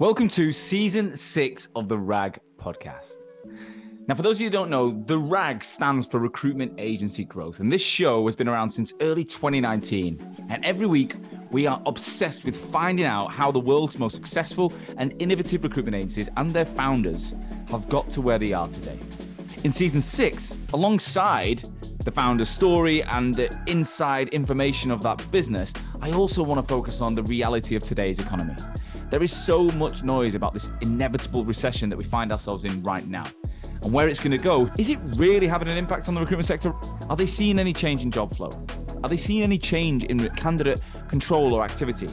Welcome to season six of the RAG podcast. Now, for those of you who don't know, the RAG stands for Recruitment Agency Growth, and this show has been around since early 2019. And every week, we are obsessed with finding out how the world's most successful and innovative recruitment agencies and their founders have got to where they are today. In season six, alongside the founder's story and the inside information of that business, I also want to focus on the reality of today's economy. There is so much noise about this inevitable recession that we find ourselves in right now. And where it's going to go, is it really having an impact on the recruitment sector? Are they seeing any change in job flow? Are they seeing any change in candidate control or activity?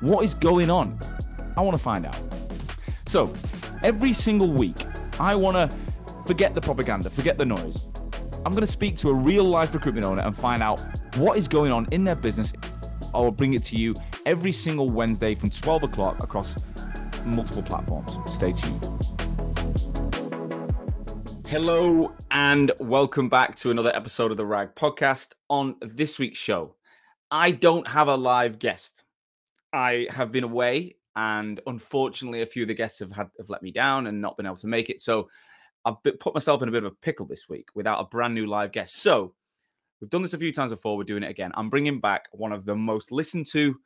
What is going on? I want to find out. So, every single week, I want to forget the propaganda, forget the noise. I'm going to speak to a real life recruitment owner and find out what is going on in their business. I will bring it to you every single Wednesday from 12 o'clock across multiple platforms. Stay tuned. Hello, and welcome back to another episode of the RAG podcast. On this week's show, I don't have a live guest. I have been away, and unfortunately, a few of the guests have had have let me down and not been able to make it. So I've put myself in a bit of a pickle this week without a brand new live guest. So we've done this a few times before. We're doing it again. I'm bringing back one of the most listened to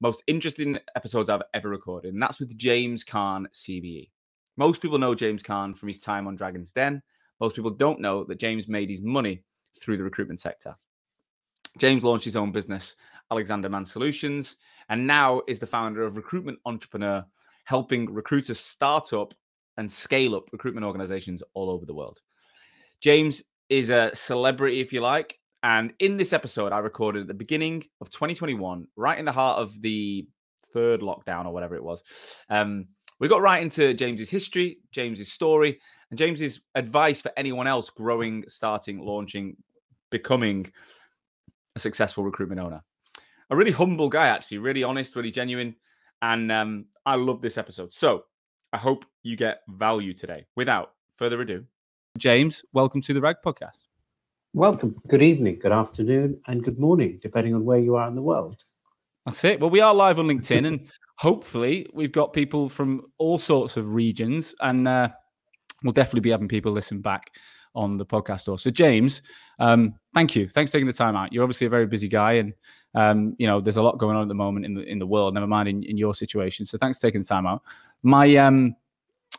most interesting episodes I've ever recorded, and that's with James Caan, CBE. Most people know James Caan from his time on Dragons' Den. Most people don't know that James made his money through the recruitment sector. James launched his own business, Alexander Mann Solutions, and now is the founder of Recruitment Entrepreneur, helping recruiters start up and scale up recruitment organizations all over the world. James is a celebrity, if you like, and in this episode, I recorded at the beginning of 2021, right in the heart of the third lockdown or whatever it was. Um, we got right into James's history, James's story, and James's advice for anyone else growing, starting, launching, becoming a successful recruitment owner. A really humble guy, actually, really honest, really genuine. And um, I love this episode. So I hope you get value today. Without further ado, James, welcome to the RAG podcast. Welcome. Good evening, good afternoon, and good morning, depending on where you are in the world. That's it. Well, we are live on LinkedIn, and hopefully, we've got people from all sorts of regions, and uh, we'll definitely be having people listen back on the podcast. Also, James, um, thank you. Thanks for taking the time out. You're obviously a very busy guy, and um, you know there's a lot going on at the moment in the in the world. Never mind in, in your situation. So thanks for taking the time out. My um,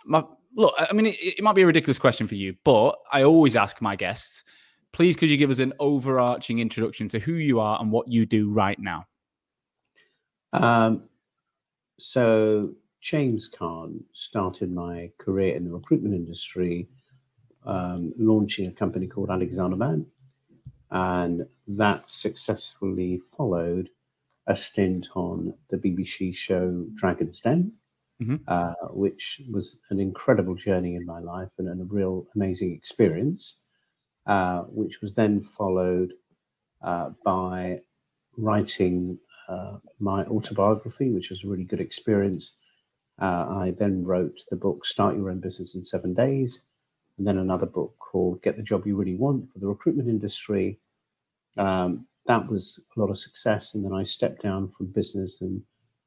my look. I mean, it, it might be a ridiculous question for you, but I always ask my guests please could you give us an overarching introduction to who you are and what you do right now? Um, so, James Caan started my career in the recruitment industry, um, launching a company called Alexander Mann. And that successfully followed a stint on the BBC show Dragons' Den, mm-hmm. uh, which was an incredible journey in my life and, and a real amazing experience. Uh, which was then followed uh, by writing uh, my autobiography, which was a really good experience. Uh, I then wrote the book Start Your Own Business in Seven Days, and then another book called Get the Job You Really Want for the recruitment industry. Um, that was a lot of success. And then I stepped down from business and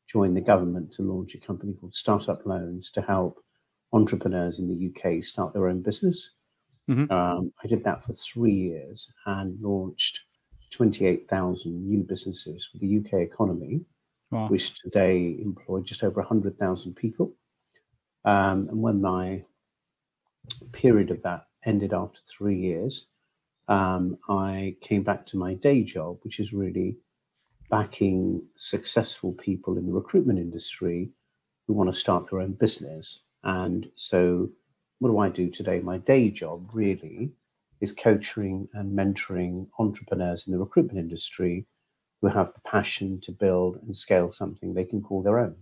joined the government to launch a company called Startup Loans to help entrepreneurs in the UK start their own business. Mm-hmm. Um, I did that for three years and launched 28,000 new businesses for the UK economy, wow. which today employ just over 100,000 people. Um, and when my period of that ended after three years, um, I came back to my day job, which is really backing successful people in the recruitment industry who want to start their own business. And so what do I do today? My day job really is coaching and mentoring entrepreneurs in the recruitment industry who have the passion to build and scale something they can call their own.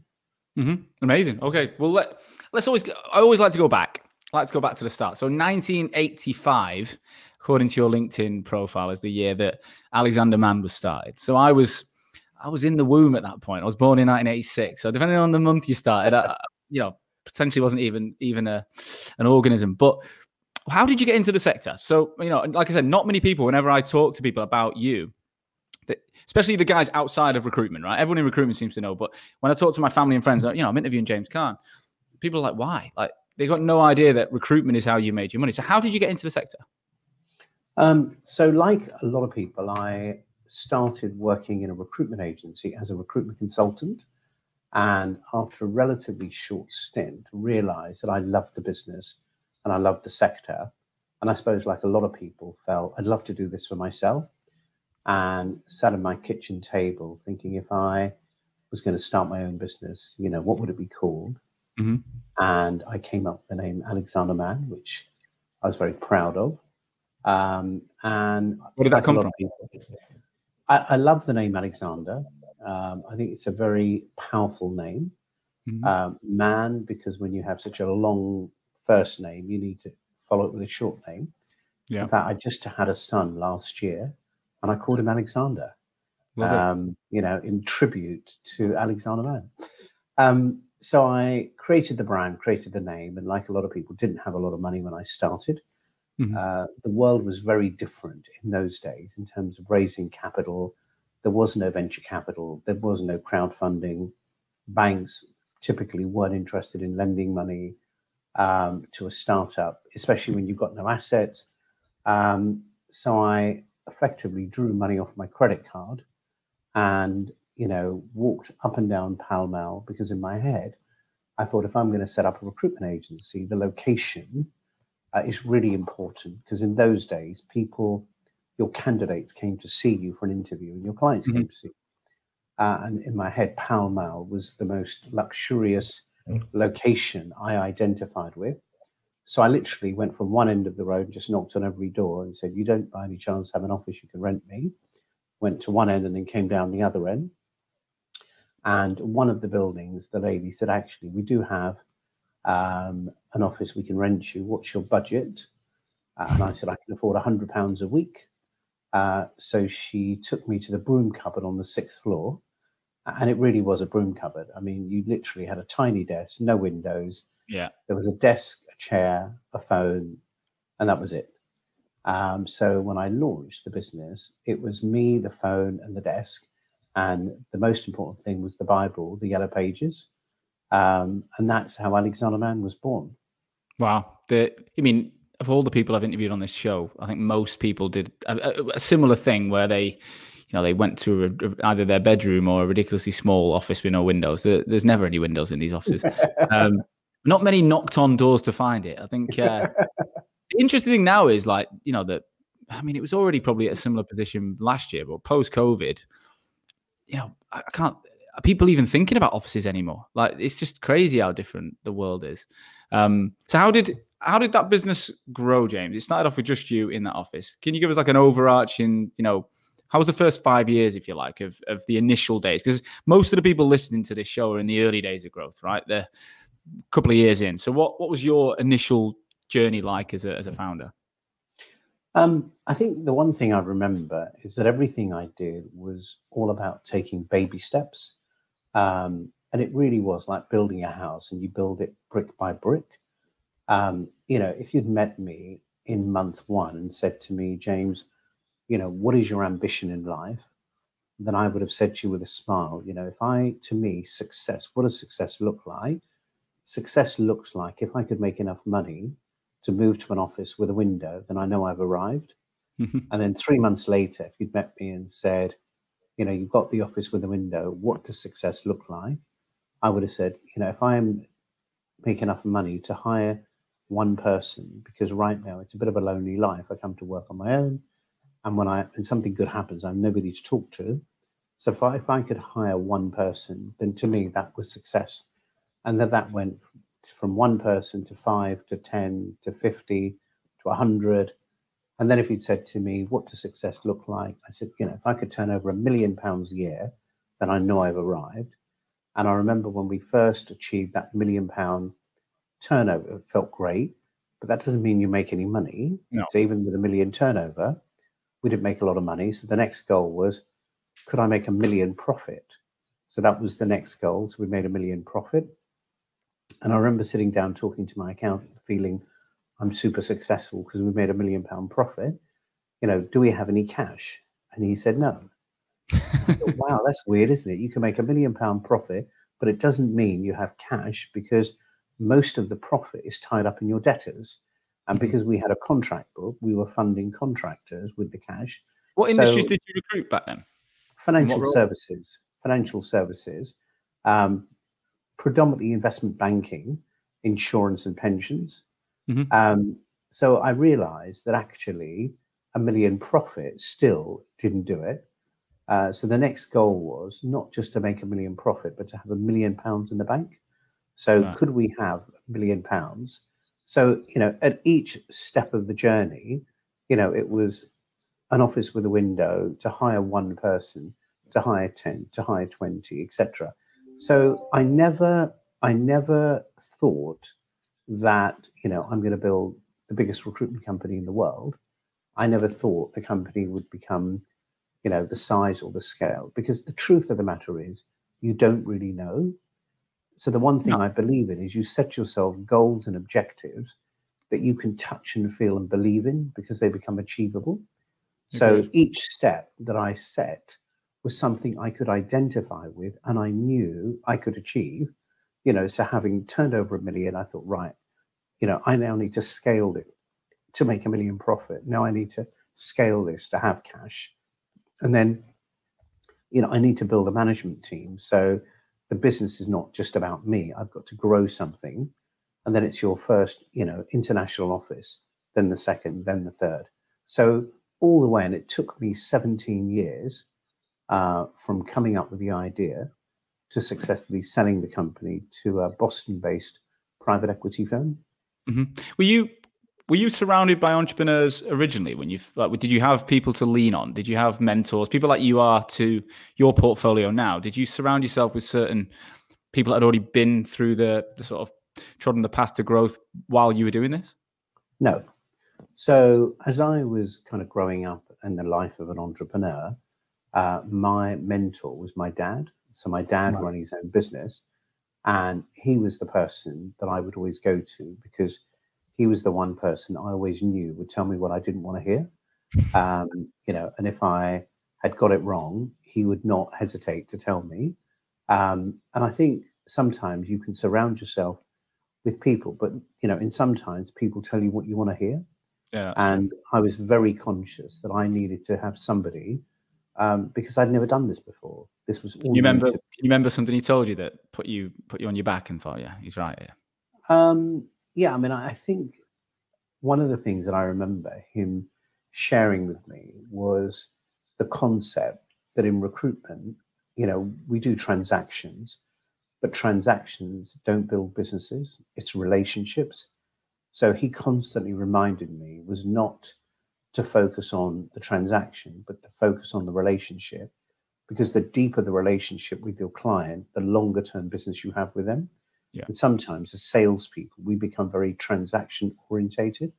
Mm-hmm. Amazing. Okay. Well, let, let's always, I always like to go back. I like to go back to the start. So 1985, according to your LinkedIn profile, is the year that Alexander Mann was started. So I was, I was in the womb at that point. I was born in 1986. So depending on the month you started, I, you know, potentially wasn't even even a an organism. But how did you get into the sector? So you know, like I said, not many people. Whenever I talk to people about you, especially the guys outside of recruitment, right? Everyone in recruitment seems to know. But when I talk to my family and friends, you know, I'm interviewing James Caan, people are like, why? Like, they got no idea that recruitment is how you made your money. So, how did you get into the sector? Um, so, like a lot of people, I started working in a recruitment agency as a recruitment consultant. And after a relatively short stint, realized that I loved the business and I loved the sector. And I suppose, like a lot of people, felt I'd love to do this for myself. And sat at my kitchen table thinking if I was going to start my own business, you know, what would it be called? Mm-hmm. And I came up with the name Alexander Mann, which I was very proud of. Um, and where did that come from? I, I, love the name Alexander. Um, I think it's a very powerful name. Mm-hmm. Um, man, because when you have such a long first name, you need to follow it with a short name. Yeah. In fact, I just had a son last year, and I called him Alexander. Um, you know, in tribute to Alexander Mann. Um, so I created the brand, created the name, and like a lot of people, didn't have a lot of money when I started. Mm-hmm. Uh, the world was very different in those days in terms of raising capital. There was no venture capital. There was no crowdfunding. Banks typically weren't interested in lending money um, to a startup, especially when you've got no assets. Um, so I effectively drew money off my credit card and you know walked up and down Pall Mall because in my head I thought if I'm going to set up a recruitment agency, the location uh, is really important because in those days people your candidates came to see you for an interview and your clients mm-hmm. came to see you. Uh, and in my head, Pall Mall was the most luxurious mm. location I identified with. So I literally went from one end of the road, just knocked on every door and said, You don't by any chance have an office you can rent me? Went to one end and then came down the other end. And one of the buildings, the lady said, Actually, we do have um, an office we can rent you. What's your budget? Uh, and I said, I can afford £100 a week. Uh, so she took me to the broom cupboard on the sixth floor. And it really was a broom cupboard. I mean, you literally had a tiny desk, no windows. Yeah. There was a desk, a chair, a phone, and that was it. Um, so when I launched the business, it was me, the phone, and the desk. And the most important thing was the Bible, the yellow pages. Um, and that's how Alexander Mann was born. Wow. The, I mean, of all the people I've interviewed on this show, I think most people did a, a similar thing where they, you know, they went to a, either their bedroom or a ridiculously small office with no windows. There, there's never any windows in these offices. Um, not many knocked on doors to find it. I think uh, the interesting thing now is like, you know, that I mean, it was already probably at a similar position last year, but post COVID, you know, I can't. Are people even thinking about offices anymore? Like, it's just crazy how different the world is. Um, so, how did how did that business grow, James? It started off with just you in that office. Can you give us like an overarching, you know, how was the first five years, if you like, of, of the initial days? Because most of the people listening to this show are in the early days of growth, right? They're couple of years in. So what what was your initial journey like as a as a founder? Um, I think the one thing I remember is that everything I did was all about taking baby steps. Um, and it really was like building a house and you build it brick by brick. Um, you know, if you'd met me in month one and said to me, James, you know, what is your ambition in life? Then I would have said to you with a smile, you know, if I, to me, success, what does success look like? success looks like if I could make enough money to move to an office with a window, then I know I've arrived. Mm-hmm. And then three months later, if you'd met me and said, you know, you've got the office with a window, what does success look like? I would have said, you know, if I am make enough money to hire one person, because right now it's a bit of a lonely life. I come to work on my own, and when I and something good happens, I'm nobody to talk to. So if I, if I could hire one person, then to me that was success and then that went from one person to five to 10 to 50 to a 100. And then if he'd said to me, What does success look like? I said, You know, if I could turn over a million pounds a year, then I know I've arrived. And I remember when we first achieved that million pound turnover, felt great, but that doesn't mean you make any money. No. So even with a million turnover, we didn't make a lot of money. So the next goal was, could I make a million profit? So that was the next goal. So we made a million profit. And I remember sitting down talking to my accountant, feeling I'm super successful because we made a million pound profit. You know, do we have any cash? And he said no. Thought, wow, that's weird, isn't it? You can make a million pound profit, but it doesn't mean you have cash because most of the profit is tied up in your debtors. And Mhm. because we had a contract book, we were funding contractors with the cash. What So- industries did you recruit back then? Financial services, financial services, um, predominantly investment banking, insurance and pensions. Mhm. Um, so I realized that actually a million profit still didn't do it. Uh, so the next goal was not just to make a million profit, but to have a million pounds in the bank. So Right. could we have a million pounds? So you know, at each step of the journey, you know, it was an office with a window to hire one person, to hire ten, to hire twenty, etc. So I never, I never thought that you know I'm going to build the biggest recruitment company in the world. I never thought the company would become, you know, the size or the scale because the truth of the matter is you don't really know. So the one thing No. I believe in is you set yourself goals and objectives that you can touch and feel and believe in because they become achievable. So each step that I set was something I could identify with and I knew I could achieve. You know, so having turned over a million, I thought, right, you know, I now need to scale it to make a million profit. Now I need to scale this to have cash. And then, you know, I need to build a management team. So the business is not just about me. I've got to grow something. And then it's your first, you know, international office, then the second, then the third. So all the way, and it took me 17 years uh, from coming up with the idea to successfully selling the company to a Boston-based private equity firm. Were you were you surrounded by entrepreneurs originally when you like did you have people to lean on? Did you have mentors, people like you are to your portfolio now? Did you surround yourself with certain people that had already been through the, the sort of trodden the path to growth while you were doing this? No. So as I was kind of growing up in the life of an entrepreneur, uh, my mentor was my dad. So my dad Right. ran his own business, and he was the person that I would always go to because he was the one person I always knew would tell me what I didn't want to hear. Um, you know, and if I had got it wrong, he would not hesitate to tell me. Um, and I think sometimes you can surround yourself with people, but you know, in sometimes people tell you what you want to hear. Yeah. that's true. And I was very conscious that I needed to have somebody um, because I'd never done this before. This was all you remember you remember something he told you that put you put you on your back and thought, yeah, he's right here. Um, yeah, I mean, I think one of the things that I remember him sharing with me was the concept that in recruitment, you know, we do transactions, but transactions don't build businesses, it's relationships. So he constantly reminded me was not to focus on the transaction, but to focus on the relationship. Because the deeper the relationship with your client, the longer term business you have with them. And sometimes as salespeople, we become very transaction orientated.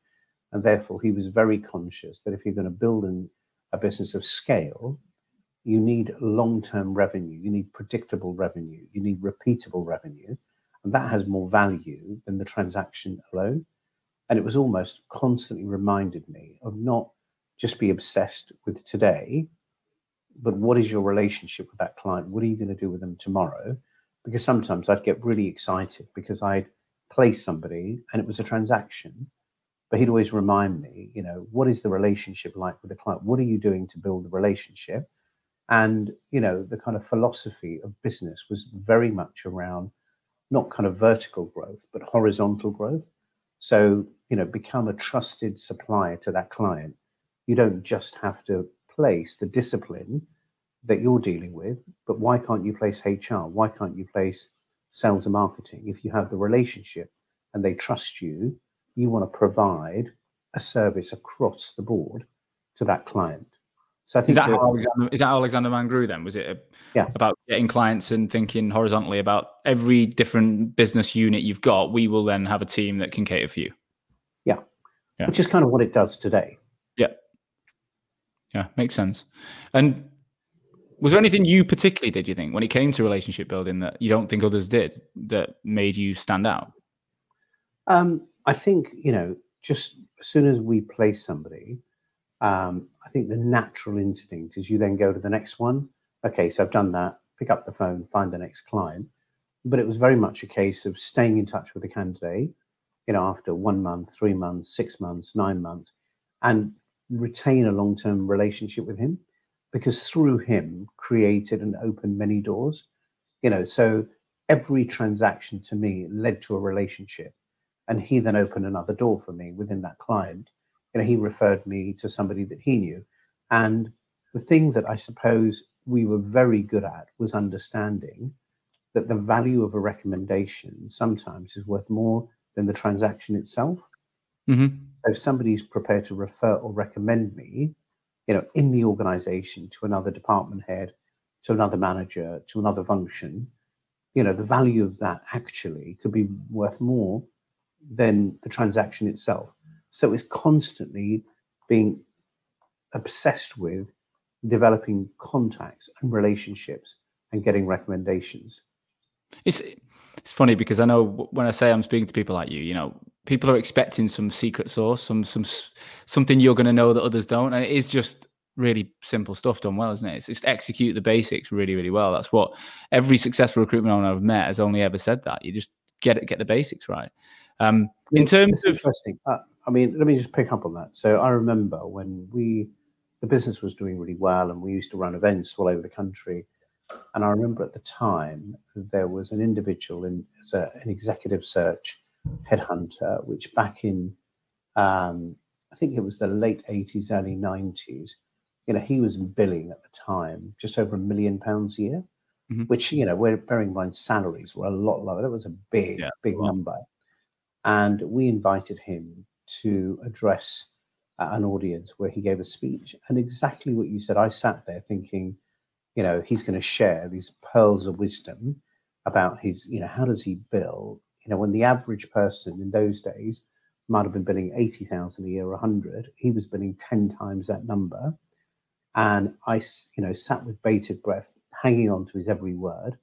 And therefore, he was very conscious that if you're going to build an, a business of scale, you need long term revenue, you need predictable revenue, you need repeatable revenue. And that has more value than the transaction alone. And it was almost constantly reminded me of not just be obsessed with today, but what is your relationship with that client? What are you going to do with them tomorrow? Because sometimes I'd get really excited because I'd place somebody and it was a transaction, but he'd always remind me, you know, what is the relationship like with the client? What are you doing to build the relationship? And, you know, the kind of philosophy of business was very much around not kind of vertical growth, but horizontal growth. So, you know, become a trusted supplier to that client. You don't just have to place the discipline that you're dealing with, but why can't you place HR? Why can't you place sales and marketing? If you have the relationship and they trust you, you want to provide a service across the board to that client. So I think Is that that- how Alexander, is that how Alexander Mann grew then? Was it a, Yeah. about getting clients and thinking horizontally about every different business unit you've got? We will then have a team that can cater for you. Yeah. which is kind of what it does today. Yeah. Yeah, makes sense. And was there anything you particularly did, you think, when it came to relationship building that you don't think others did that made you stand out? Um, I think you know, just as soon as we place somebody, um, I think the natural instinct is you then go to the next one okay, so I've done that, pick up the phone, find the next client. But it was very much a case of staying in touch with the candidate, you know, after one month, three months, six months, nine months, and retain a long term relationship with him because through him created and opened many doors. You know, so every transaction to me led to a relationship. And he then opened another door for me within that client. You know, he referred me to somebody that he knew. And the thing that I suppose we were very good at was understanding that the value of a recommendation sometimes is worth more than the transaction itself. Mm-hmm. So if somebody's prepared to refer or recommend me, you know, in the organization to another department head, to another manager, to another function, you know, the value of that actually could be worth more than the transaction itself. So it's constantly being obsessed with developing contacts and relationships and getting recommendations. It's it's funny because I know when I say I'm speaking to people like you, you know, people are expecting some secret sauce, some some something you're going to know that others don't, and it is just really simple stuff done well, isn't it? It's just execute the basics really, really well. That's what every successful recruitment owner I've met has only ever said. That you just get it, get the basics right. Um, in terms of interesting, uh, I mean, let me just pick up on that. So I remember when we the business was doing really well, and we used to run events all over the country. And I remember at the time there was an individual in an executive search headhunter, which back in um, I think it was the late 80s, early 90s, you know, he was billing at the time just over a million pounds a year, mm-hmm. which, you know, we're bearing in mind salaries were a lot lower. That was a big, yeah, big number. And we invited him to address an audience where he gave a speech. And exactly what you said, I sat there thinking, you know, he's going to share these pearls of wisdom about his, you know, how does he bill? You know, when the average person in those days might have been billing 80,000 a year or 100, he was billing 10 times that number. And I, you know, sat with bated breath, hanging on to his every word.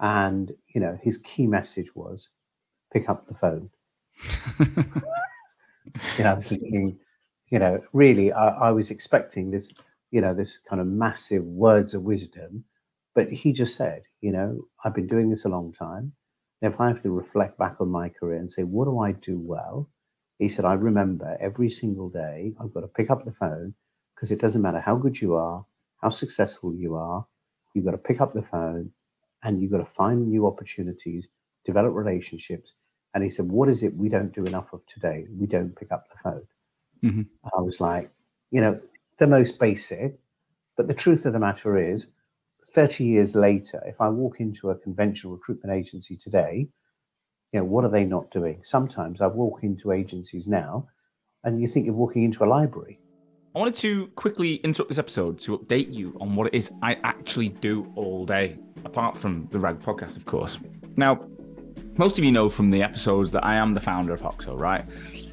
And, you know, his key message was pick up the phone. you know, thinking, you know, really, I, I was expecting this, you know, this kind of massive words of wisdom. But he just said, you know, I've been doing this a long time. If I have to reflect back on my career and say, what do I do well? He said, I remember every single day I've got to pick up the phone because it doesn't matter how good you are, how successful you are, you've got to pick up the phone and you've got to find new opportunities, develop relationships. And he said, What is it we don't do enough of today? We don't pick up the phone. Mm-hmm. I was like, you know, the most basic. But the truth of the matter is, 30 years later, if I walk into a conventional recruitment agency today, you know, what are they not doing? Sometimes I walk into agencies now and you think you're walking into a library. I wanted to quickly interrupt this episode to update you on what it is I actually do all day, apart from the RAG podcast, of course. Now, most of you know from the episodes that I am the founder of Hoxo, right?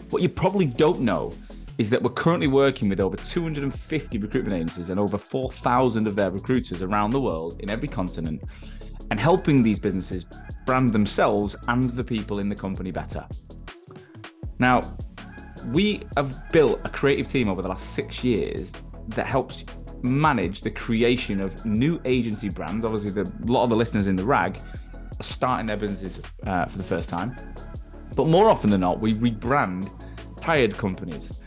What you probably don't know is that we're currently working with over 250 recruitment agencies and over 4,000 of their recruiters around the world in every continent and helping these businesses brand themselves and the people in the company better. Now, we have built a creative team over the last six years that helps manage the creation of new agency brands. Obviously, the, a lot of the listeners in the RAG are starting their businesses uh, for the first time. But more often than not, we rebrand tired companies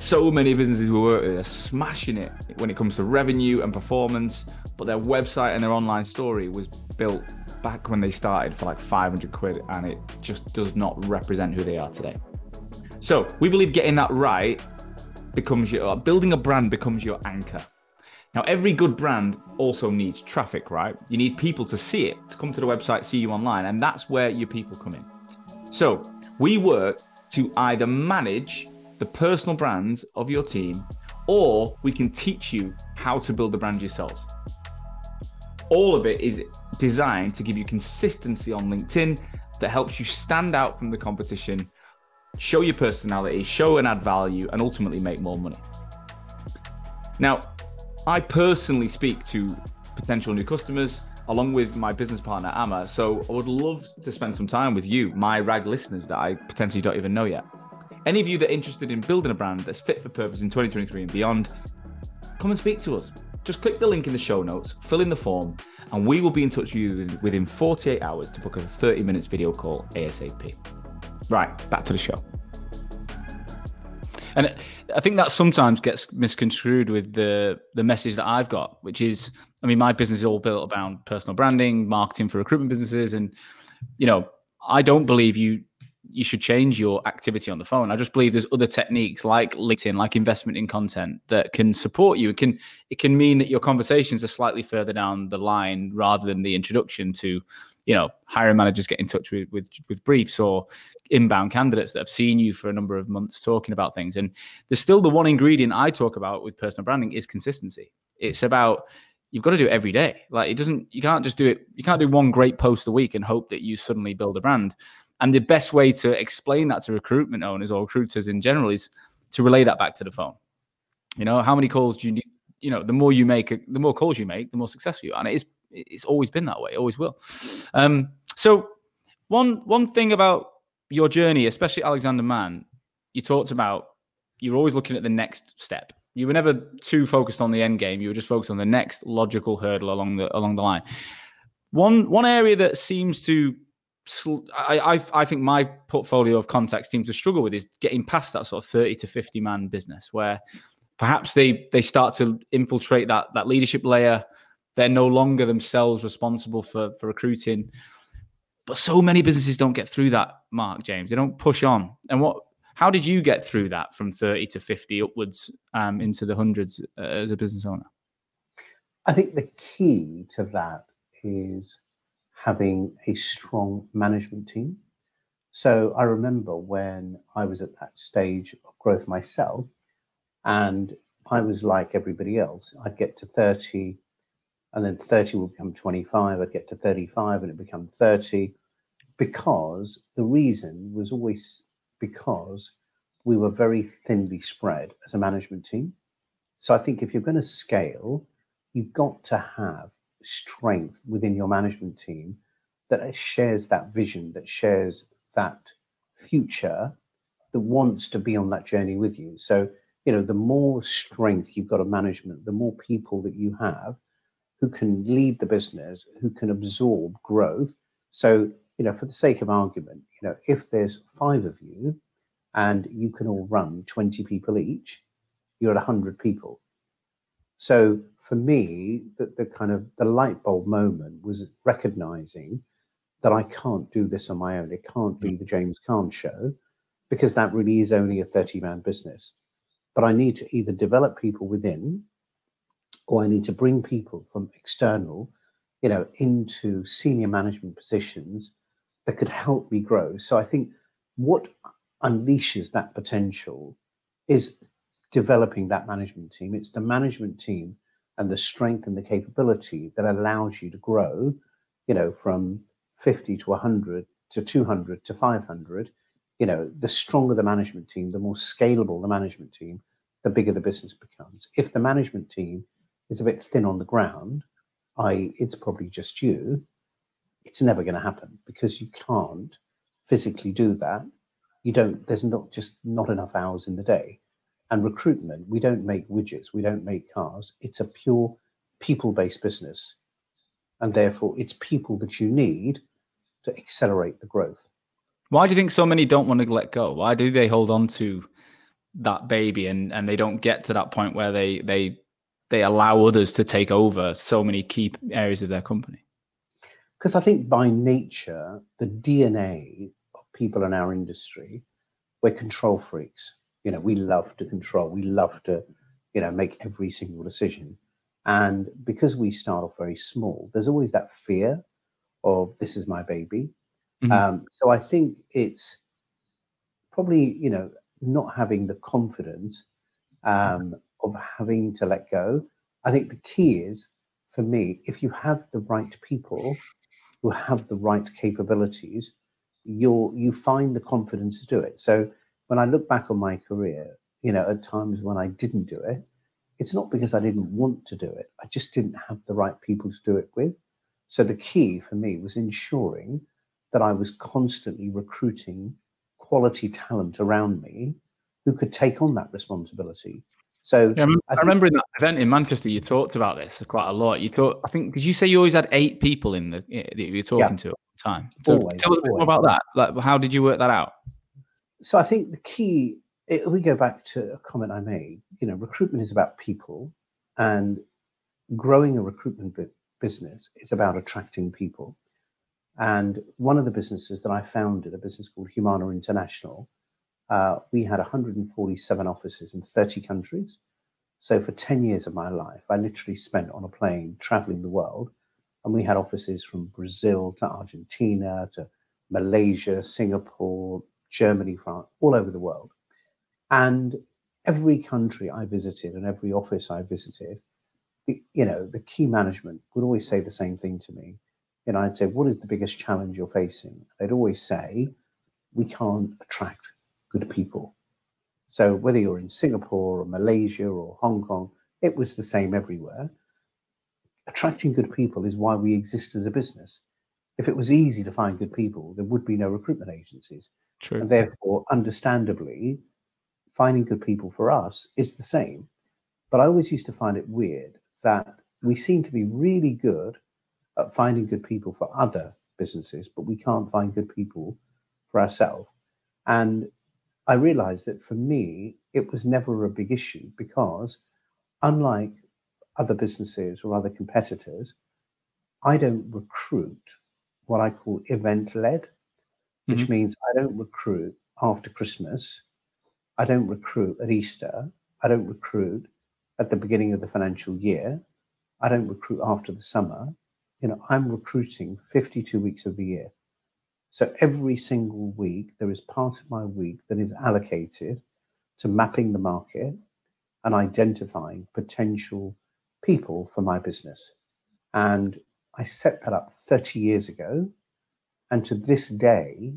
so many businesses we work with are smashing it when it comes to revenue and performance, but their website and their online story was built back when they started for like 500 quid and it just does not represent who they are today. So we believe getting that right becomes your building a brand becomes your anchor. Now, every good brand also needs traffic, right? You need people to see it, to come to the website, see you online, and that's where your people come in. So, we work to either manage the personal brands of your team, or we can teach you how to build the brand yourselves. All of it is designed to give you consistency on LinkedIn that helps you stand out from the competition, show your personality, show and add value, and ultimately make more money. Now, I personally speak to potential new customers along with my business partner, Amma. So I would love to spend some time with you, my RAG listeners that I potentially don't even know yet. Any of you that are interested in building a brand that's fit for purpose in 2023 and beyond, come and speak to us. just click the link in the show notes, fill in the form, and we will be in touch with you within 48 hours to book a 30 minutes video call ASAP. Right, back to the show. And I think that sometimes gets misconstrued with the the message that I've got, which is, I mean, my business is all built around personal branding, marketing for recruitment businesses, and you know, I don't believe you you should change your activity on the phone. I just believe there's other techniques like LinkedIn, like investment in content that can support you. It can it can mean that your conversations are slightly further down the line rather than the introduction to, you know, hiring managers get in touch with with, with briefs or inbound candidates that have seen you for a number of months talking about things. And there's still the one ingredient I talk about with personal branding is consistency. It's about you've got to do it every day. Like it doesn't, you can't just do it. You can't do one great post a week and hope that you suddenly build a brand. And the best way to explain that to recruitment owners or recruiters in general is to relay that back to the phone. You know, how many calls do you need? You know, the more you make, the more calls you make, the more successful you are. And it is, it's always been that way, always will. Um, so one one thing about your journey, especially Alexander Mann, you talked about you're always looking at the next step. You were never too focused on the end game. You were just focused on the next logical hurdle along the along the line. One one area that seems to I, I, I think my portfolio of contacts teams to struggle with is getting past that sort of 30 to 50 man business where perhaps they they start to infiltrate that that leadership layer. They're no longer themselves responsible for for recruiting. But so many businesses don't get through that, Mark James. They don't push on. And what how did you get through that from 30 to 50 upwards um, into the hundreds uh, as a business owner? I think the key to that is having a strong management team. So I remember when I was at that stage of growth myself, and I was like everybody else. I'd get to 30, and then 30 would become 25. I'd get to 35, and it become 30, because the reason was always because we were very thinly spread as a management team. So I think if you're going to scale, you've got to have strength within your management team that shares that vision, that shares that future, that wants to be on that journey with you. So, you know, the more strength you've got of management, the more people that you have who can lead the business, who can absorb growth. So, you know, for the sake of argument, you know, if there's five of you and you can all run 20 people each, you're at 100 people. So for me, the, the kind of the light bulb moment was recognizing that I can't do this on my own. It can't be hmm. the James Caan show because that really is only a 30 man business. But I need to either develop people within or I need to bring people from external, you know, into senior management positions that could help me grow. So I think what unleashes that potential is developing that management team. It's the management team and the strength and the capability that allows you to grow, you know, from 50 to 100 to 200 to 500. You know, the stronger the management team, the more scalable the management team, the bigger the business becomes. If the management team is a bit thin on the ground, i.e., it's probably just you, it's never going to happen because you can't physically do that. You don't, there's not just not enough hours in the day and recruitment, we don't make widgets, we don't make cars. It's a pure people based business. And therefore, it's people that you need to accelerate the growth. Why do you think so many don't want to let go? Why do they hold on to that baby and, and they don't get to that point where they, they, they allow others to take over so many key areas of their company? Because I think by nature, the DNA of people in our industry, we're control freaks you know we love to control we love to you know make every single decision. And because we start off very small there's always that fear of this is my baby. Mm-hmm. um, so i think it's probably you know not having the confidence um, of having to let go. I think the key is for me if you have the right people who have the right capabilities you'll you find the confidence to do it. So when I look back on my career, you know, at times when I didn't do it, it's not because I didn't want to do it. I just didn't have the right people to do it with. So the key for me was ensuring that I was constantly recruiting quality talent around me who could take on that responsibility. So Yeah, I, remember, I I remember in that event in Manchester, you talked about this quite a lot. You thought, I think, did you say you always had eight people in the that you were talking to at the time? So Always, tell us a bit more about that. Like, how did you work that out? So I think the key, it, we go back to a comment I made. You know, recruitment is about people, and growing a recruitment bu- business is about attracting people. And one of the businesses that I founded, a business called Humana International, uh, we had 147 offices in 30 countries. So for 10 years of my life, I literally spent on a plane traveling the world. And we had offices from Brazil to Argentina to Malaysia, Singapore, Germany, France, all over the world. And every country I visited and every office I visited, you know, the key management would always say the same thing to me. You know, I'd say, What is the biggest challenge you're facing? They'd always say, We can't attract good people. So whether you're in Singapore or Malaysia or Hong Kong, it was the same everywhere. Attracting good people is why we exist as a business. If it was easy to find good people, there would be no recruitment agencies. True. And therefore, understandably, finding good people for us is the same. But I always used to find it weird that we seem to be really good at finding good people for other businesses, but we can't find good people for ourselves. And I realized that for me, it was never a big issue because, unlike other businesses or other competitors, I don't recruit what I call event led, which mm-hmm. means I don't recruit after Christmas. I don't recruit at Easter. I don't recruit at the beginning of the financial year. I don't recruit after the summer. You know, I'm recruiting 52 weeks of the year. So every single week, there is part of my week that is allocated to mapping the market and identifying potential people for my business. And I set that up 30 years ago. And to this day,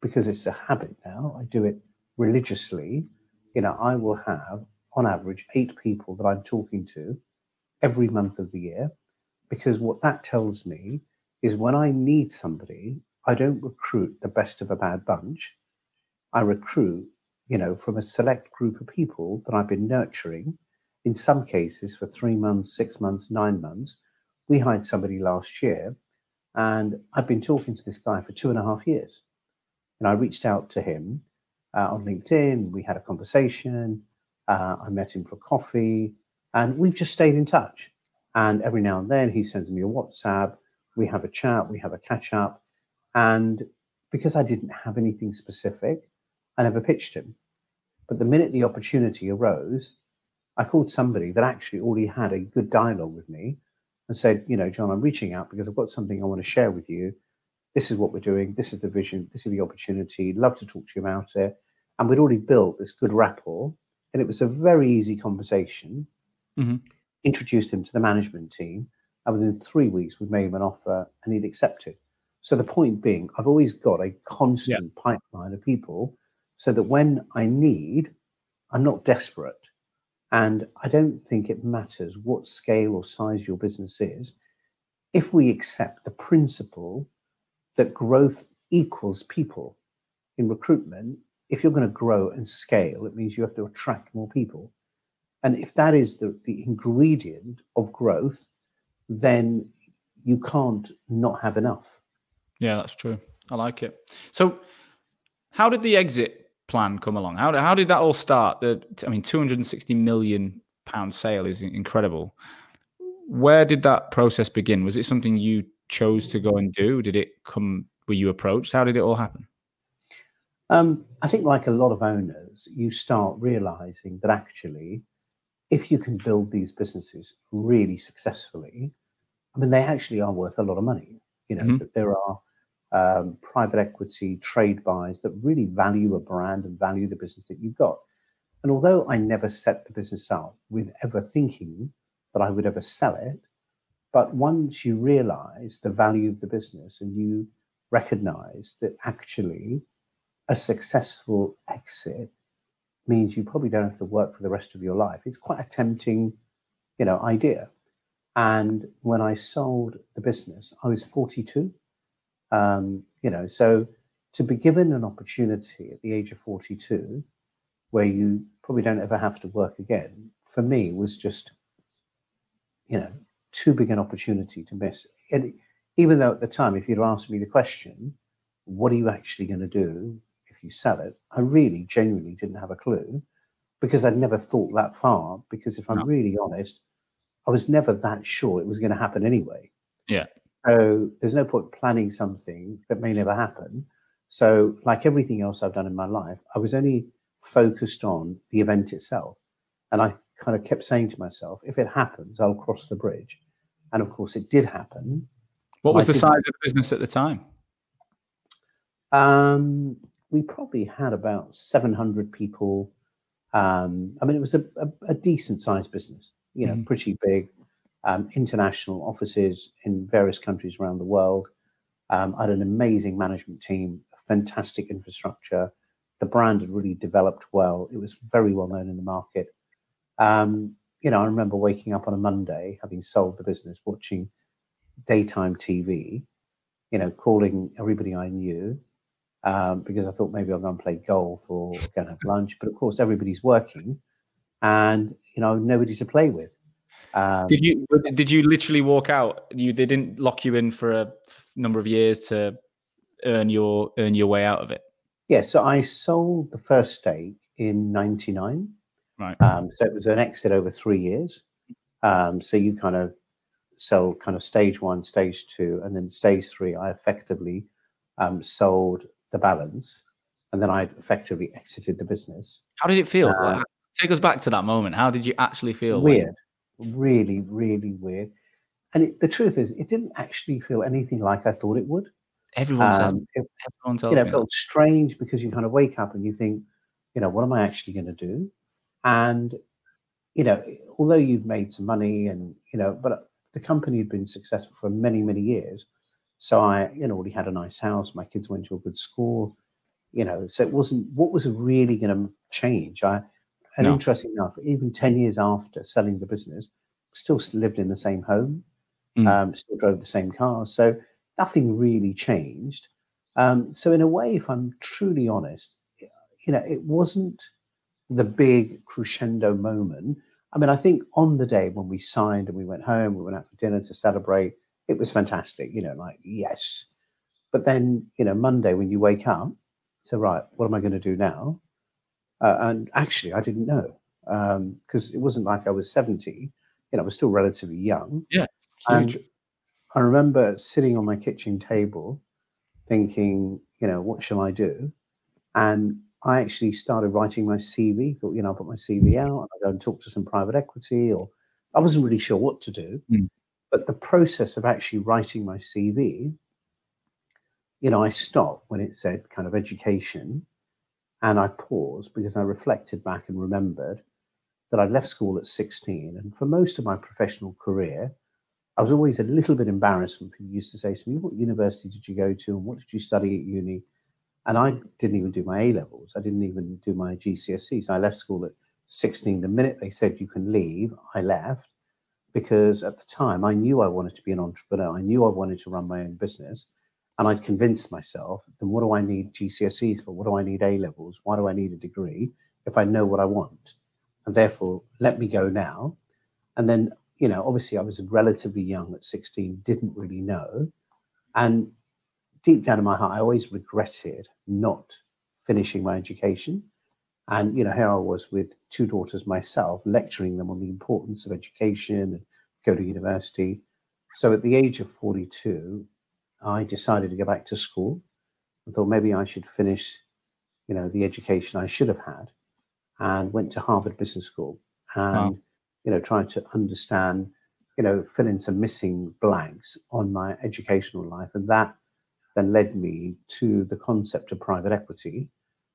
because it's a habit now, I do it religiously. You know, I will have on average eight people that I'm talking to every month of the year. Because what that tells me is when I need somebody, I don't recruit the best of a bad bunch. I recruit, you know, from a select group of people that I've been nurturing, in some cases for three months, six months, nine months. We hired somebody last year, and I've been talking to this guy for two and a half years. And I reached out to him uh, on LinkedIn. We had a conversation. Uh, I met him for coffee, and we've just stayed in touch. And every now and then, he sends me a WhatsApp. We have a chat. We have a catch up. And because I didn't have anything specific, I never pitched him. But the minute the opportunity arose, I called somebody that actually already had a good dialogue with me and said, you know, John, I'm reaching out because I've got something I want to share with you. This is what we're doing. This is the vision. This is the opportunity. Love to talk to you about it. And we'd already built this good rapport. And it was a very easy conversation. Mhm. Introduced him to the management team. And within three weeks, we made him an offer and he'd accepted. So the point being, I've always got a constant pipeline of people so that when I need, I'm not desperate. And I don't think it matters what scale or size your business is. If we accept the principle that growth equals people in recruitment, if you're going to grow and scale, it means you have to attract more people. And if that is the, the ingredient of growth, then you can't not have enough. Yeah, that's true. I like it. So, how did the exit plan come along? How, how did that all start? The I mean, two hundred and sixty million pound sale is incredible. Where did that process begin? Was it something you chose to go and do? Did it come? Were you approached? How did it all happen? Um, I think, like a lot of owners, you start realizing that actually, if you can build these businesses really successfully, I mean, they actually are worth a lot of money. You know, Mhm. that there are um, private equity trade buys that really value a brand and value the business that you've got. And although I never set the business up with ever thinking that I would ever sell it, but once you realize the value of the business and you recognize that actually a successful exit means you probably don't have to work for the rest of your life. It's quite a tempting, you know, idea. And when I sold the business, I was 42. Um, you know, so to be given an opportunity at the age of 42 where you probably don't ever have to work again, for me was just, you know, too big an opportunity to miss. And even though at the time, if you'd asked me the question, what are you actually going to do if you sell it? I really genuinely didn't have a clue because I'd never thought that far. Because if I'm No. really honest, I was never that sure it was going to happen anyway. Yeah. So there's no point planning something that may never happen. So, like everything else I've done in my life, I was only focused on the event itself. And I kind of kept saying to myself, if it happens, I'll cross the bridge. And of course, it did happen. What was I the size of the business at the time? Um, we probably had about 700 people. Um, I mean, it was a, a, a decent sized business, you know, Mhm. pretty big, um, international offices in various countries around the world. Um, I had an amazing management team, fantastic infrastructure. The brand had really developed well. It was very well known in the market. Um, you know, I remember waking up on a Monday, having sold the business, watching daytime TV, you know, calling everybody I knew, um, because I thought maybe I'll go and play golf or go and have lunch. But of course, everybody's working, and you know, nobody to play with. Um, Did you did you literally walk out? You they didn't lock you in for a number of years to earn your earn your way out of it. yeah, so I sold the first stake in '99. Right. Um, so it was an exit over three years. Um, so you kind of sell kind of stage one, stage two, and then stage three. I effectively um, sold the balance, and then I effectively exited the business. How did it feel? Uh, take us back to that moment. How did you actually feel? weird, really, really weird. And it, the truth is, it didn't actually feel anything like I thought it would. Everyone says. Um, it, Everyone tells you know, me it that. felt strange because you kind of wake up and you think, you know, what am I actually going to do? And, you know, although you've made some money and, you know, but the company had been successful for many, many years. So I, you know, already had a nice house. My kids went to a good school, you know, so it wasn't what was really going to change. I, and No. interesting enough, even 10 years after selling the business, still lived in the same home, Mm. um, still drove the same cars. So nothing really changed. Um, so in a way, if I'm truly honest, you know, it wasn't the big crescendo moment. I mean, I think on the day when we signed and we went home, we went out for dinner to celebrate, it was fantastic, you know, like, yes. But then, you know, Monday when you wake up, so right, what am I going to do now? Uh, and actually, I didn't know because it wasn't like I was 70, you know, I was still relatively young. Huge. And I remember sitting on my kitchen table thinking, you know, what shall I do? And I actually started writing my CV, thought, you know, I'll put my CV out and I'll go and talk to some private equity, or I wasn't really sure what to do. Mm. But the process of actually writing my CV, you know, I stopped when it said kind of education and I paused because I reflected back and remembered that I'd left school at 16. And for most of my professional career, I was always a little bit embarrassed when people used to say to me, What university did you go to and what did you study at uni? And I didn't even do my A levels. I didn't even do my GCSEs. I left school at 16. The minute they said you can leave, I left because at the time I knew I wanted to be an entrepreneur. I knew I wanted to run my own business. And I'd convinced myself, then what do I need GCSEs for? What do I need A levels? Why do I need a degree if I know what I want? And therefore, let me go now. And then, you know, obviously I was relatively young at 16, didn't really know. And deep down in my heart, I always regretted not finishing my education. And, you know, here I was with two daughters myself, lecturing them on the importance of education and go to university. So at the age of 42, I decided to go back to school. I thought maybe I should finish, you know, the education I should have had and went to Harvard Business School and, Wow. you know, tried to understand, you know, fill in some missing blanks on my educational life. And that then led me to the concept of private equity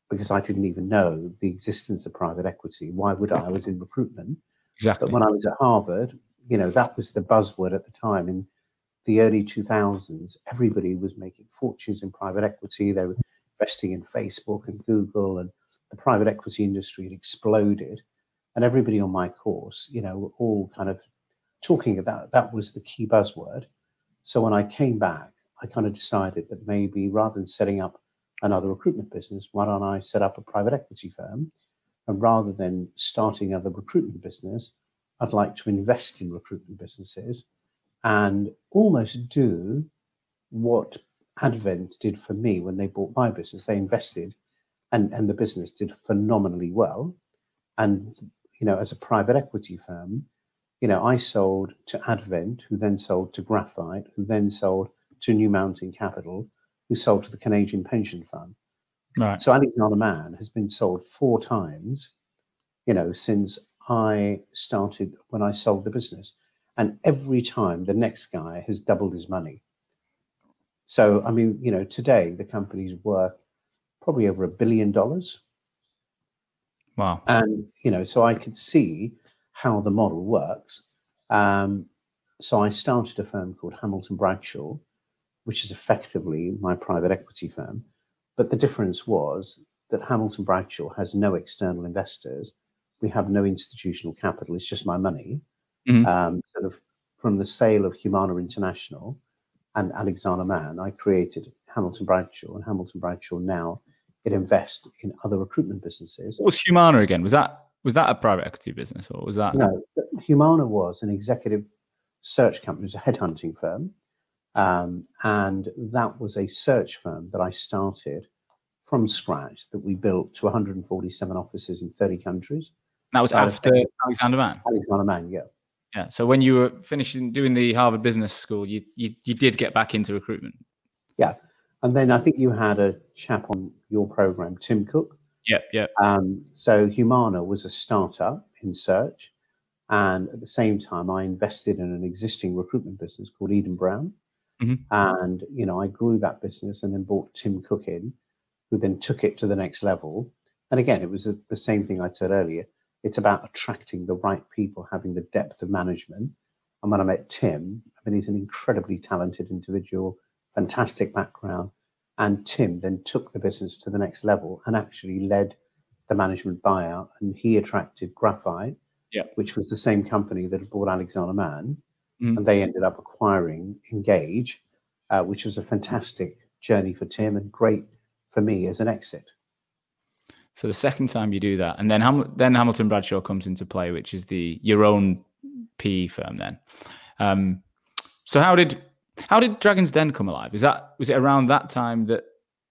because I didn't even know the existence of private equity. Why would I? I was in recruitment. Exactly. But when I was at Harvard, you know, that was the buzzword at the time. In the early 2000s, everybody was making fortunes in private equity. They were investing in Facebook and Google, and the private equity industry had exploded. And everybody on my course, you know, were all kind of talking about that was the key buzzword. So when I came back, I kind of decided that maybe rather than setting up another recruitment business, why don't I set up a private equity firm? And rather than starting another recruitment business, I'd like to invest in recruitment businesses and almost do what Advent did for me when they bought my business. They invested and, and the business did phenomenally well. And, you know, as a private equity firm, you know, I sold to Advent, who then sold to Graphite, who then sold to New Mountain Capital, who sold to the Canadian Pension Fund. Right. So Alexander Mann has been sold four times, you know, since I started when I sold the business. And every time the next guy has doubled his money. So, I mean, you know, today the company's worth probably over a billion dollars. Wow. And, you know, so I could see how the model works. Um, so I started a firm called Hamilton Bradshaw, which is effectively my private equity firm. But the difference was that Hamilton Bradshaw has no external investors. We have no institutional capital. It's just my money. Mhm. Um, from the sale of Humana International and Alexander Mann, I created Hamilton Bradshaw, and Hamilton Bradshaw now it invests in other recruitment businesses. What was Humana again? Was that was that a private equity business or was that No, Humana was an executive search company, it was a headhunting firm. Um, and that was a search firm that I started from scratch that we built to 147 offices in 30 countries. that was after. Alexander Mann? Alexander Mann, yeah. Yeah. So when you were finishing doing the Harvard Business School, you you, you did get back into recruitment. Yeah, and then I think you had a chap on your program, Tim Cook. Yep. Yep. Um, so Humana was a startup in search. And at the same time, I invested in an existing recruitment business called Eden Brown. Mhm. And, you know, I grew that business and then brought Tim Cook in, who then took it to the next level. And again, it was the the same thing I said earlier. It's about attracting the right people, having the depth of management. And when I met Tim, I mean, he's an incredibly talented individual, fantastic background. And Tim then took the business to the next level and actually led the management buyout. And he attracted Graphite, Yeah. which was the same company that had bought Alexander Mann. Mhm. And they ended up acquiring Engage, uh, which was a fantastic journey for Tim and great for me as an exit. So the second time you do that, and then Ham- then Hamilton Bradshaw comes into play, which is the your own PE firm. Then, um, so how did how did Dragons' Den come alive? Is that was it around that time that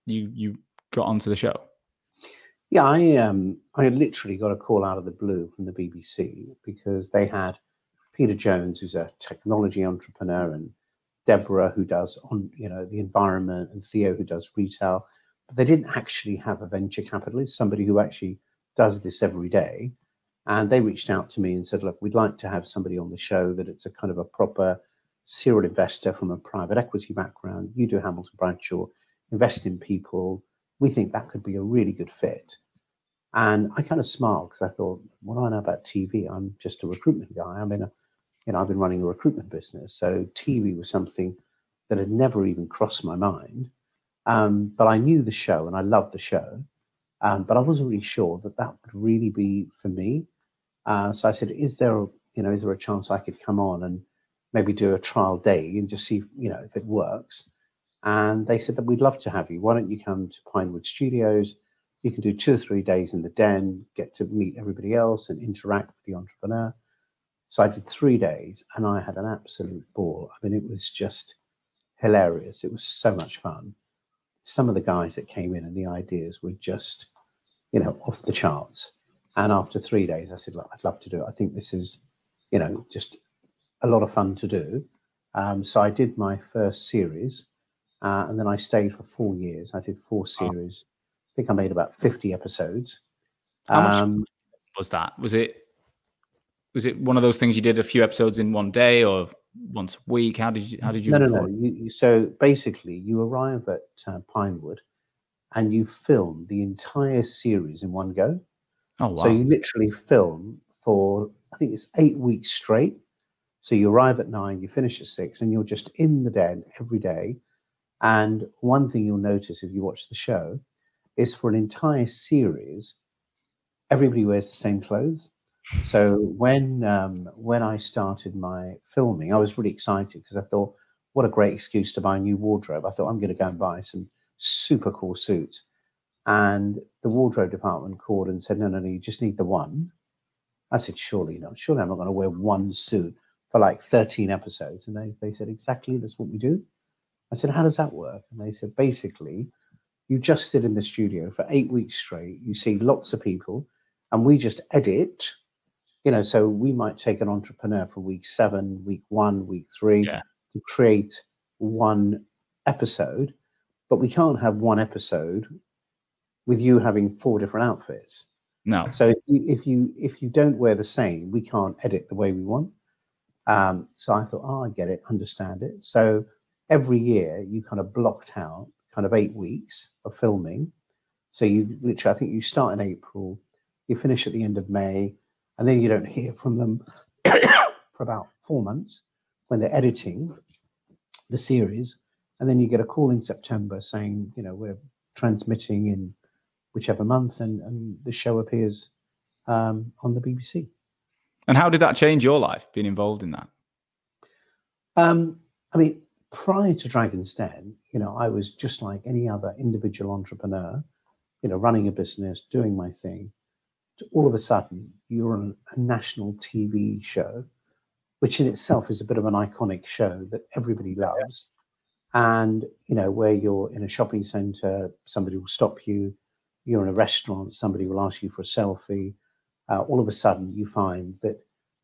you you got onto the show? Yeah, I um I literally got a call out of the blue from the BBC because they had Peter Jones, who's a technology entrepreneur, and Deborah, who does on you know the environment, and Theo, who does retail. They didn't actually have a venture capitalist, somebody who actually does this every day. And they reached out to me and said, "Look, we'd like to have somebody on the show that it's a kind of a proper serial investor from a private equity background. You do Hamilton Bradshaw, invest in people. We think that could be a really good fit." And I kind of smiled because I thought, what do I know about TV? I'm just a recruitment guy. I'm in a, you know, I've been running a recruitment business. So TV was something that had never even crossed my mind. Um, but I knew the show and I loved the show. Um, but I wasn't really sure that that would really be for me. Uh, so I said, is there, a, you know, is there a chance I could come on and maybe do a trial day and just see, you know, if it works? And they said that we'd love to have you. Why don't you come to Pinewood Studios? you can do two or three days in the den, get to meet everybody else and interact with the entrepreneur. So I did three days and I had an absolute ball. I mean, it was just hilarious. It was so much fun. Some of the guys that came in and the ideas were just, you know, off the charts. And after three days, I said, Look, I'd love to do it. I think this is, you know, just a lot of fun to do. Um, so I did my first series uh, and then I stayed for four years. I did four series. I think I made about 50 episodes. How much Um, was that? Was it was it one of those things you did a few episodes in one day or once a week? How did you how did you no, no, no. You, you, so basically, you arrive at uh, Pinewood and you film the entire series in one go. Oh wow. So you literally film for, I think it's eight weeks straight. So you arrive at nine, you finish at six, and you're just in the den every day. And one thing you'll notice if you watch the show is for an entire series, everybody wears the same clothes. So when um, when I started my filming, I was really excited because I thought, what a great excuse to buy a new wardrobe. I thought I'm going to go and buy some super cool suits. And the wardrobe department called and said, no, no, no, you just need the one. I said, surely not. Surely I'm not going to wear one suit for like 13 episodes. And they, they said, exactly, that's what we do. I said, how does that work? And they said, basically, you just sit in the studio for eight weeks straight. You see lots of people, and we just edit. You know, so we might take an entrepreneur for week seven, week one, week three Yeah. to create one episode, but we can't have one episode with you having four different outfits. No. So if you if you if you don't wear the same, we can't edit the way we want. Um, so I thought, oh, I get it, understand it. So every year you kind of blocked out kind of eight weeks of filming. So you literally, I think you start in April, you finish at the end of May, and then you don't hear from them for about four months when they're editing the series, and then you get a call in September saying, you know, we're transmitting in whichever month, and, and the show appears um, on the BBC. And how did that change your life, being involved in that? Um, I mean, prior to Dragons' Den, you know, I was just like any other individual entrepreneur, you know, running a business, doing my thing. All of a sudden, you're on a national TV show, which in itself is a bit of an iconic show that everybody loves. And, you know, where you're in a shopping center, somebody will stop you. You're in a restaurant, somebody will ask you for a selfie. Uh, all of a sudden, you find that,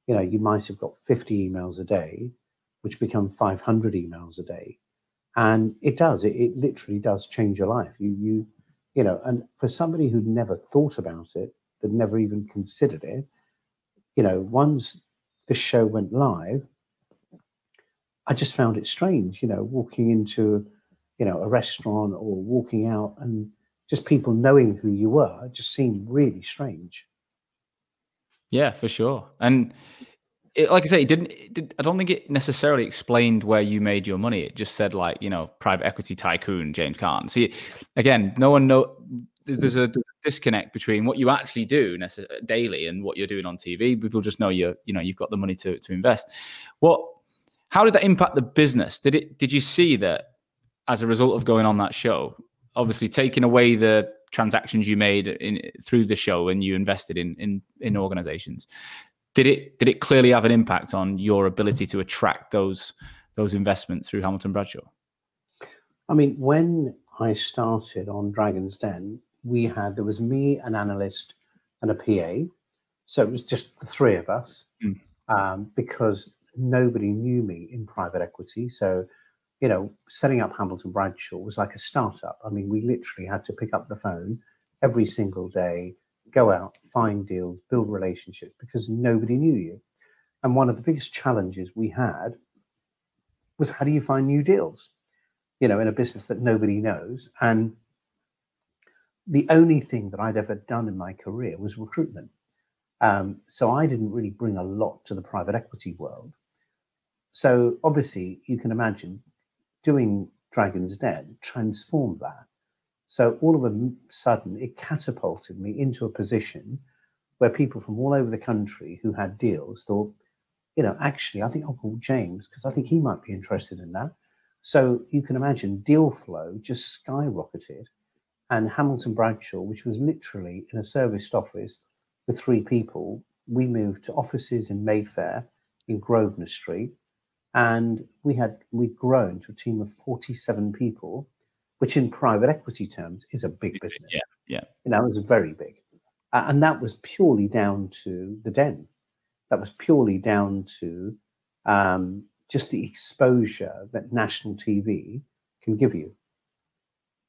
you know, you might have got 50 emails a day, which become 500 emails a day and it does it, it literally does change your life you you you know and for somebody who'd never thought about it that never even considered it you know once the show went live i just found it strange you know walking into you know a restaurant or walking out and just people knowing who you were just seemed really strange Yeah, for sure. And it, like I say, it didn't. It did, I don't think it necessarily explained where you made your money. It just said like you know private equity tycoon James Caan. See, again, no one know. There's a disconnect between what you actually do daily and what you're doing on TV. People just know you. You know, you've got the money to to invest. What? How did that impact the business? Did it? Did you see that as a result of going on that show? Obviously, taking away the transactions you made in through the show and you invested in in in organizations did it did it clearly have an impact on your ability to attract those those investments through Hamilton Bradshaw? I mean, when I started on Dragons' Den, we had there was me, an analyst, and a PA. So it was just the three of us Mm. um, because nobody knew me in private equity. So, you know, setting up Hamilton Bradshaw was like a startup. I mean, we literally had to pick up the phone every single day, go out, find deals, build relationships because nobody knew you. And one of the biggest challenges we had was how do you find new deals? You know, in a business that nobody knows. And the only thing that I'd ever done in my career was recruitment. Um, so I didn't really bring a lot to the private equity world. So obviously, you can imagine doing Dragons' Den transformed that. So all of a sudden, it catapulted me into a position where people from all over the country who had deals thought, you know, actually, I think I'll call James because I think he might be interested in that. So you can imagine deal flow just skyrocketed. And Hamilton Bradshaw, which was literally in a serviced office with three people, we moved to offices in Mayfair, in Grosvenor Street, and we had we'd grown to a team of 47 people, which in private equity terms is a big business. Yeah, yeah. You know, it was very big. Uh, and that was purely down to the den. That was purely down to um, just the exposure that national TV can give you.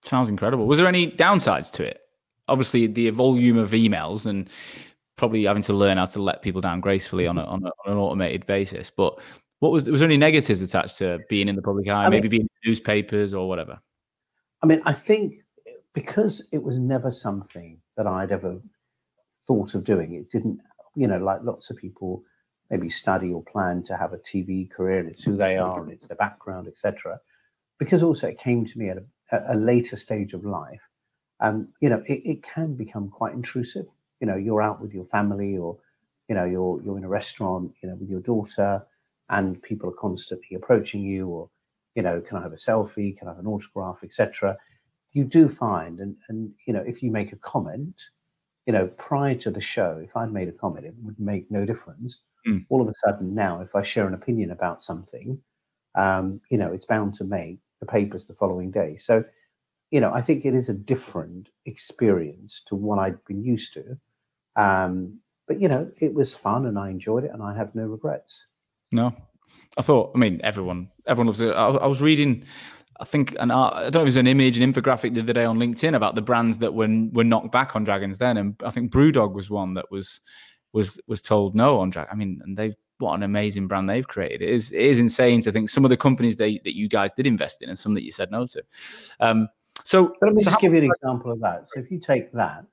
Sounds incredible. Was there any downsides to it? Obviously, the volume of emails and probably having to learn how to let people down gracefully on, a, on, a, on an automated basis. But what was was there any negatives attached to being in the public eye? I mean- maybe being in newspapers or whatever. I mean, I think because it was never something that I'd ever thought of doing, it didn't, you know, like lots of people maybe study or plan to have a TV career and it's who they are and it's their background, etc. Because also it came to me at a, a later stage of life, um, you know, it, it can become quite intrusive. You know, you're out with your family or, you know, you're you're in a restaurant, you know, with your daughter, and people are constantly approaching you or, you know, can I have a selfie? Can I have an autograph, etc. you do find, and and you know, if you make a comment, you know, prior to the show, if I'd made a comment, it would make no difference. Mm. All of a sudden, now, if I share an opinion about something, um, you know, it's bound to make the papers the following day. So, you know, I think it is a different experience to what I'd been used to. Um, but you know, it was fun, and I enjoyed it, and I have no regrets. No, I thought. I mean, everyone, everyone loves it. I, I was reading. I think an art, I don't know if it was an image, an infographic the other day on LinkedIn about the brands that were were knocked back on Dragons' Den, and I think BrewDog was one that was was was told no on Dragon. I mean, and they've what an amazing brand they've created. It is it is insane to think some of the companies they, that you guys did invest in and some that you said no to. Um, so, But let me so just give you an example of that. So if you take that,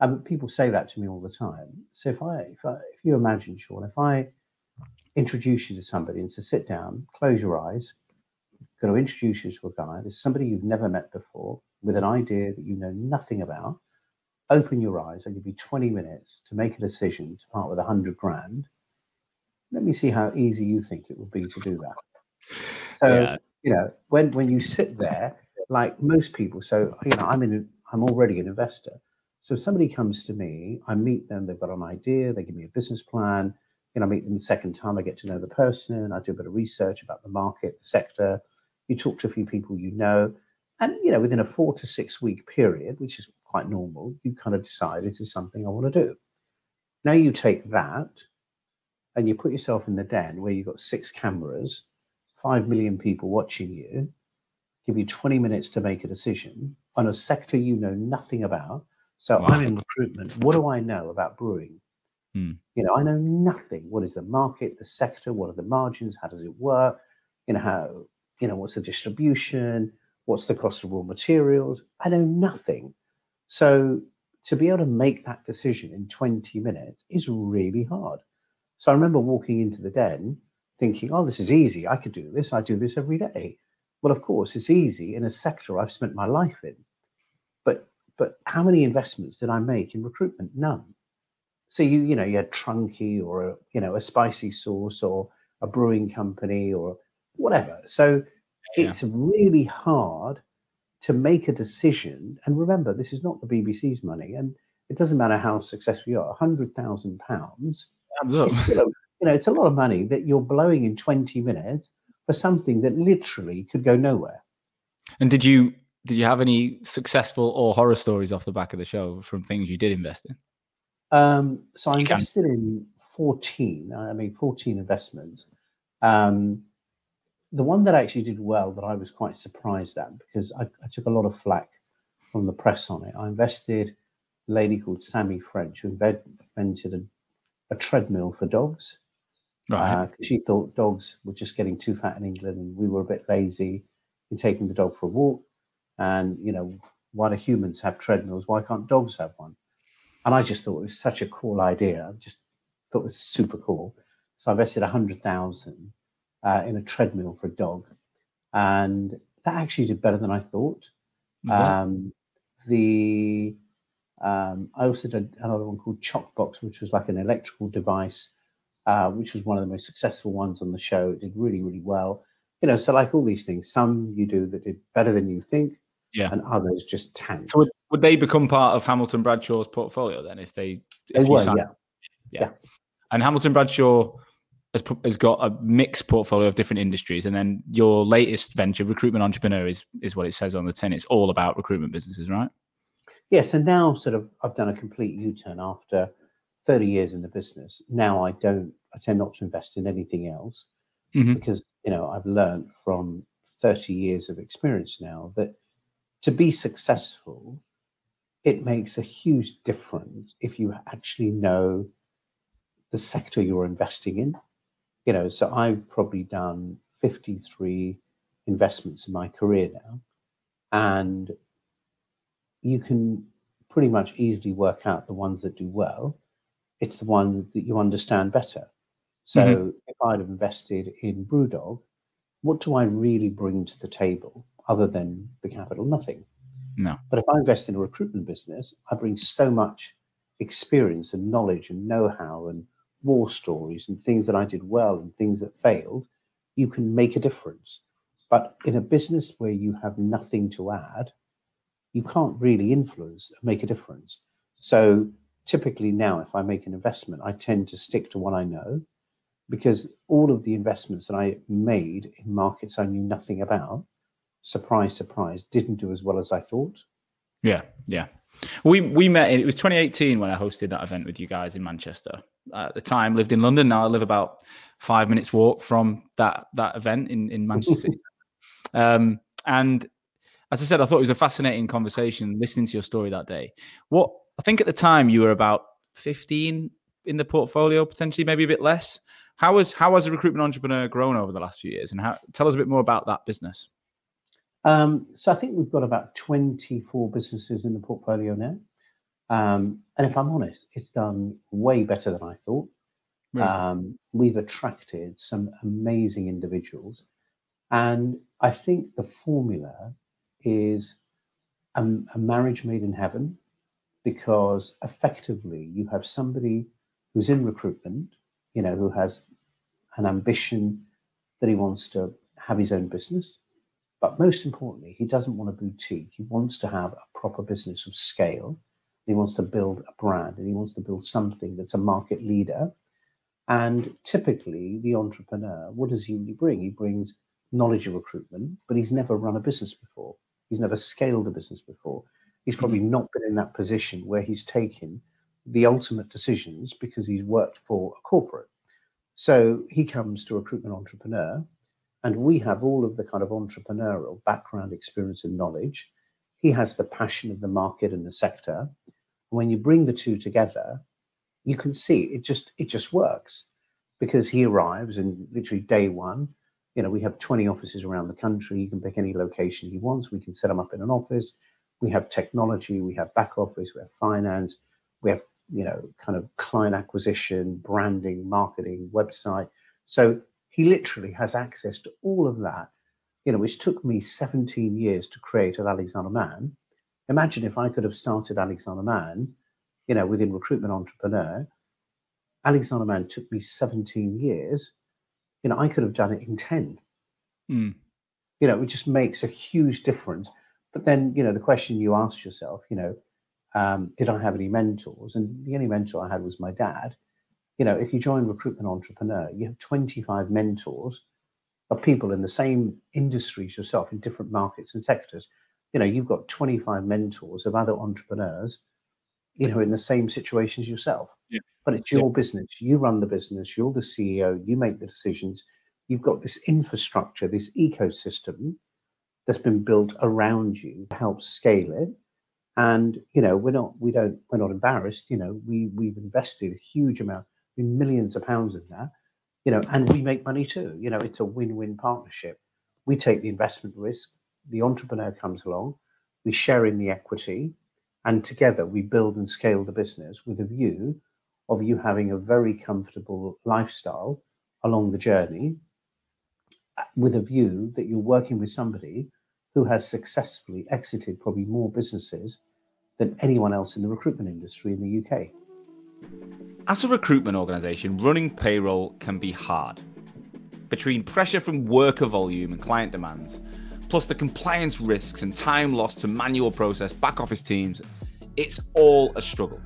um, people say that to me all the time. So if I, if I, if you imagine, Sean, if I introduce you to somebody and say, sit down, close your eyes, going to introduce you to a guy. There's somebody you've never met before with an idea that you know nothing about. Open your eyes. I'll give you 20 minutes to make a decision to part with 100 grand. Let me see how easy you think it would be to do that. So, Yeah. you know, when when you sit there, like most people, so you know, I'm in, I'm already an investor. So if somebody comes to me, I meet them, they've got an idea, they give me a business plan. You know, I meet them the second time, I get to know the person, I do a bit of research about the market, the sector. You talk to a few people you know, and you know, within a four to six week period, which is quite normal, you kind of decide this is this something I want to do. Now you take that and you put yourself in the den where you've got six cameras, five million people watching you, give you 20 minutes to make a decision on a sector you know nothing about. So Wow. I'm in recruitment. What do I know about brewing? Hmm. You know, I know nothing. What is the market, the sector? What are the margins? How does it work? You know, how, you know, what's the distribution? What's the cost of raw materials? I know nothing. So to be able to make that decision in 20 minutes is really hard. So I remember walking into the den thinking, oh, this is easy. I could do this. I do this every day. Well, of course, it's easy in a sector I've spent my life in. But but how many investments did I make in recruitment? None. So you you know you had Trunki or a you know a spicy sauce or a brewing company or whatever. So Yeah. it's really hard to make a decision. And remember, this is not the BBC's money, and it doesn't matter how successful you are. Hundred thousand pounds Hands up. it's a, you know it's a lot of money that you're blowing in 20 minutes for something that literally could go nowhere And did you did you have any successful or horror stories off the back of the show from things you did invest in? um, so i You can. invested in 14 i mean 14 investments um, the one that actually did well that i was quite surprised at because I, I took a lot of flack from the press on it i invested a lady called sammy french who inve- invented a, treadmill for dogs Right. Uh, she thought dogs were just getting too fat in England and we were a bit lazy in taking the dog for a walk. And, you know, why do humans have treadmills? Why can't dogs have one? And I just thought it was such a cool idea. I just thought it was super cool. So I invested a hundred thousand uh, in a treadmill for a dog. And that actually did better than I thought. Well, Um, the um, I also did another one called Chocbox, which was like an electrical device, uh, which was one of the most successful ones on the show. It did really, really well. You know, so like all these things, some you do that did better than you think, Yeah. and others just tanked. so would, would they become part of Hamilton Bradshaw's portfolio then if they if they were, sign- yeah. And Hamilton Bradshaw has, has got a mixed portfolio of different industries, and then your latest venture, recruitment entrepreneur, is is what it says on the tin. It's all about recruitment businesses, right? Yes, and now sort of I've done a complete U-turn after 30 years in the business. Now I don't, I tend not to invest in anything else Mhm. because you know I've learned from 30 years of experience now that to be successful, it makes a huge difference if you actually know the sector you're investing in. You know, so I've probably done 53 investments in my career now, and you can pretty much easily work out the ones that do well. It's the one that you understand better. So mm-hmm. if I'd have invested in BrewDog, what do I really bring to the table other than the capital? Nothing. No. But if I invest in a recruitment business, I bring so much experience and knowledge and know-how and war stories and things that I did well and things that failed. You can make a difference. But in a business where you have nothing to add, you can't really influence and make a difference. So typically now, if I make an investment, I tend to stick to what I know because all of the investments that I made in markets I knew nothing about, surprise, surprise, didn't do as well as I thought. Yeah, yeah. We we met. In, it was 2018 when I hosted that event with you guys in Manchester. At the time, lived in London. Now I live about five minutes walk from that that event in in Manchester City. Um, and as I said, I thought it was a fascinating conversation listening to your story that day. What I think at the time you were about 15 in the portfolio, potentially maybe a bit less. How has how has a recruitment entrepreneur grown over the last few years, and how tell us a bit more about that business? Um, so I think we've got about 24 businesses in the portfolio now. Um, and if I'm honest, it's done way better than I thought. Really? Um, we've attracted some amazing individuals. And I think the formula is a, a marriage made in heaven because effectively you have somebody who's in recruitment, you know, who has an ambition that he wants to have his own business but most importantly, he doesn't want a boutique. He wants to have a proper business of scale. He wants to build a brand and he wants to build something that's a market leader. And typically, the entrepreneur, what does he bring? He brings knowledge of recruitment, but he's never run a business before. He's never scaled a business before. He's probably mm-hmm. not been in that position where he's taken the ultimate decisions because he's worked for a corporate. So he comes to recruitment entrepreneur and we have all of the kind of entrepreneurial background, experience, and knowledge. He has the passion of the market and the sector. When you bring the two together, you can see it just it just works because he arrives and literally day one. You know, we have 20 offices around the country. He can pick any location he wants. We can set him up in an office. We have technology, we have back office, we have finance, we have, you know, kind of client acquisition, branding, marketing, website. So he literally has access to all of that, you know, which took me 17 years to create at Alexander Mann. Imagine if I could have started Alexander Mann, you know, within recruitment entrepreneur. Alexander Mann took me 17 years. You know, I could have done it in 10. Mm. You know, it just makes a huge difference. But then, you know, the question you ask yourself, you know, um, did I have any mentors? And the only mentor I had was my dad you know, if you join Recruitment Entrepreneur, you have 25 mentors of people in the same industries yourself in different markets and sectors. You know, you've got 25 mentors of other entrepreneurs, you know, in the same situations yourself. Yeah. But it's your yeah. business. You run the business. You're the CEO. You make the decisions. You've got this infrastructure, this ecosystem that's been built around you to help scale it. And you know, we're not, we don't, we're not embarrassed. You know, we we've invested a huge amount millions of pounds in that, you know, and we make money too. You know, it's a win-win partnership. We take the investment risk, the entrepreneur comes along, we share in the equity, and together we build and scale the business with a view of you having a very comfortable lifestyle along the journey, uh, with a view that you're working with somebody who has successfully exited probably more businesses than anyone else in the recruitment industry in the UK. As a recruitment organisation, running payroll can be hard. Between pressure from worker volume and client demands, plus the compliance risks and time lost to manual process back office teams, it's all a struggle.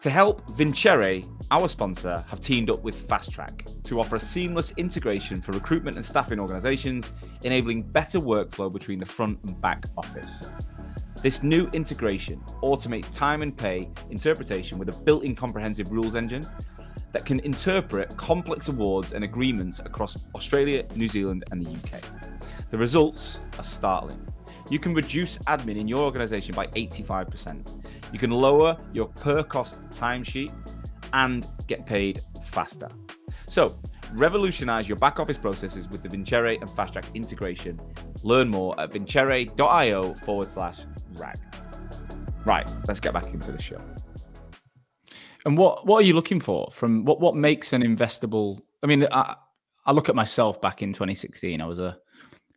To help, Vincere, our sponsor, have teamed up with FastTrack to offer a seamless integration for recruitment and staffing organisations, enabling better workflow between the front and back office. This new integration automates time and pay interpretation with a built in comprehensive rules engine that can interpret complex awards and agreements across Australia, New Zealand, and the UK. The results are startling. You can reduce admin in your organization by 85%. You can lower your per cost timesheet and get paid faster. So, revolutionize your back office processes with the Vincere and FastTrack integration. Learn more at vincere.io forward slash rag. Right, let's get back into the show. And what what are you looking for from what what makes an investable? I mean, I, I look at myself back in 2016. I was a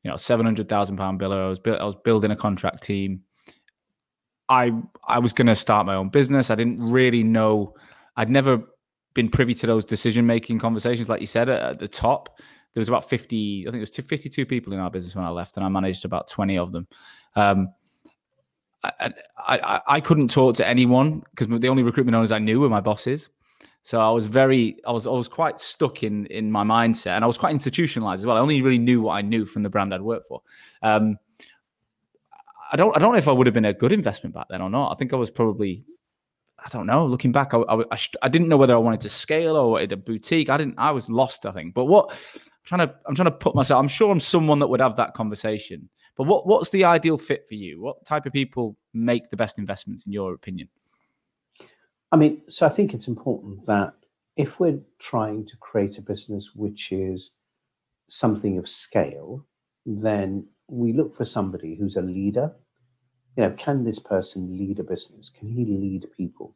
you know seven hundred thousand pound biller. I was I was building a contract team. I I was going to start my own business. I didn't really know. I'd never been privy to those decision making conversations, like you said at, at, the top. There was about 50, I think there was 52 people in our business when I left, and I managed about 20 of them. Um, I, I, I couldn't talk to anyone because the only recruitment owners I knew were my bosses. So I was very, I was, I was quite stuck in in my mindset, and I was quite institutionalized as well. I only really knew what I knew from the brand I'd worked for. Um, I don't, I don't know if I would have been a good investment back then or not. I think I was probably, I don't know. Looking back, I, I, I, I didn't know whether I wanted to scale or wanted a boutique. I didn't. I was lost. I think. But what I'm trying to, I'm trying to put myself. I'm sure I'm someone that would have that conversation. But what, what's the ideal fit for you? What type of people make the best investments in your opinion? I mean, so I think it's important that if we're trying to create a business which is something of scale, then we look for somebody who's a leader. You know, can this person lead a business? Can he lead people?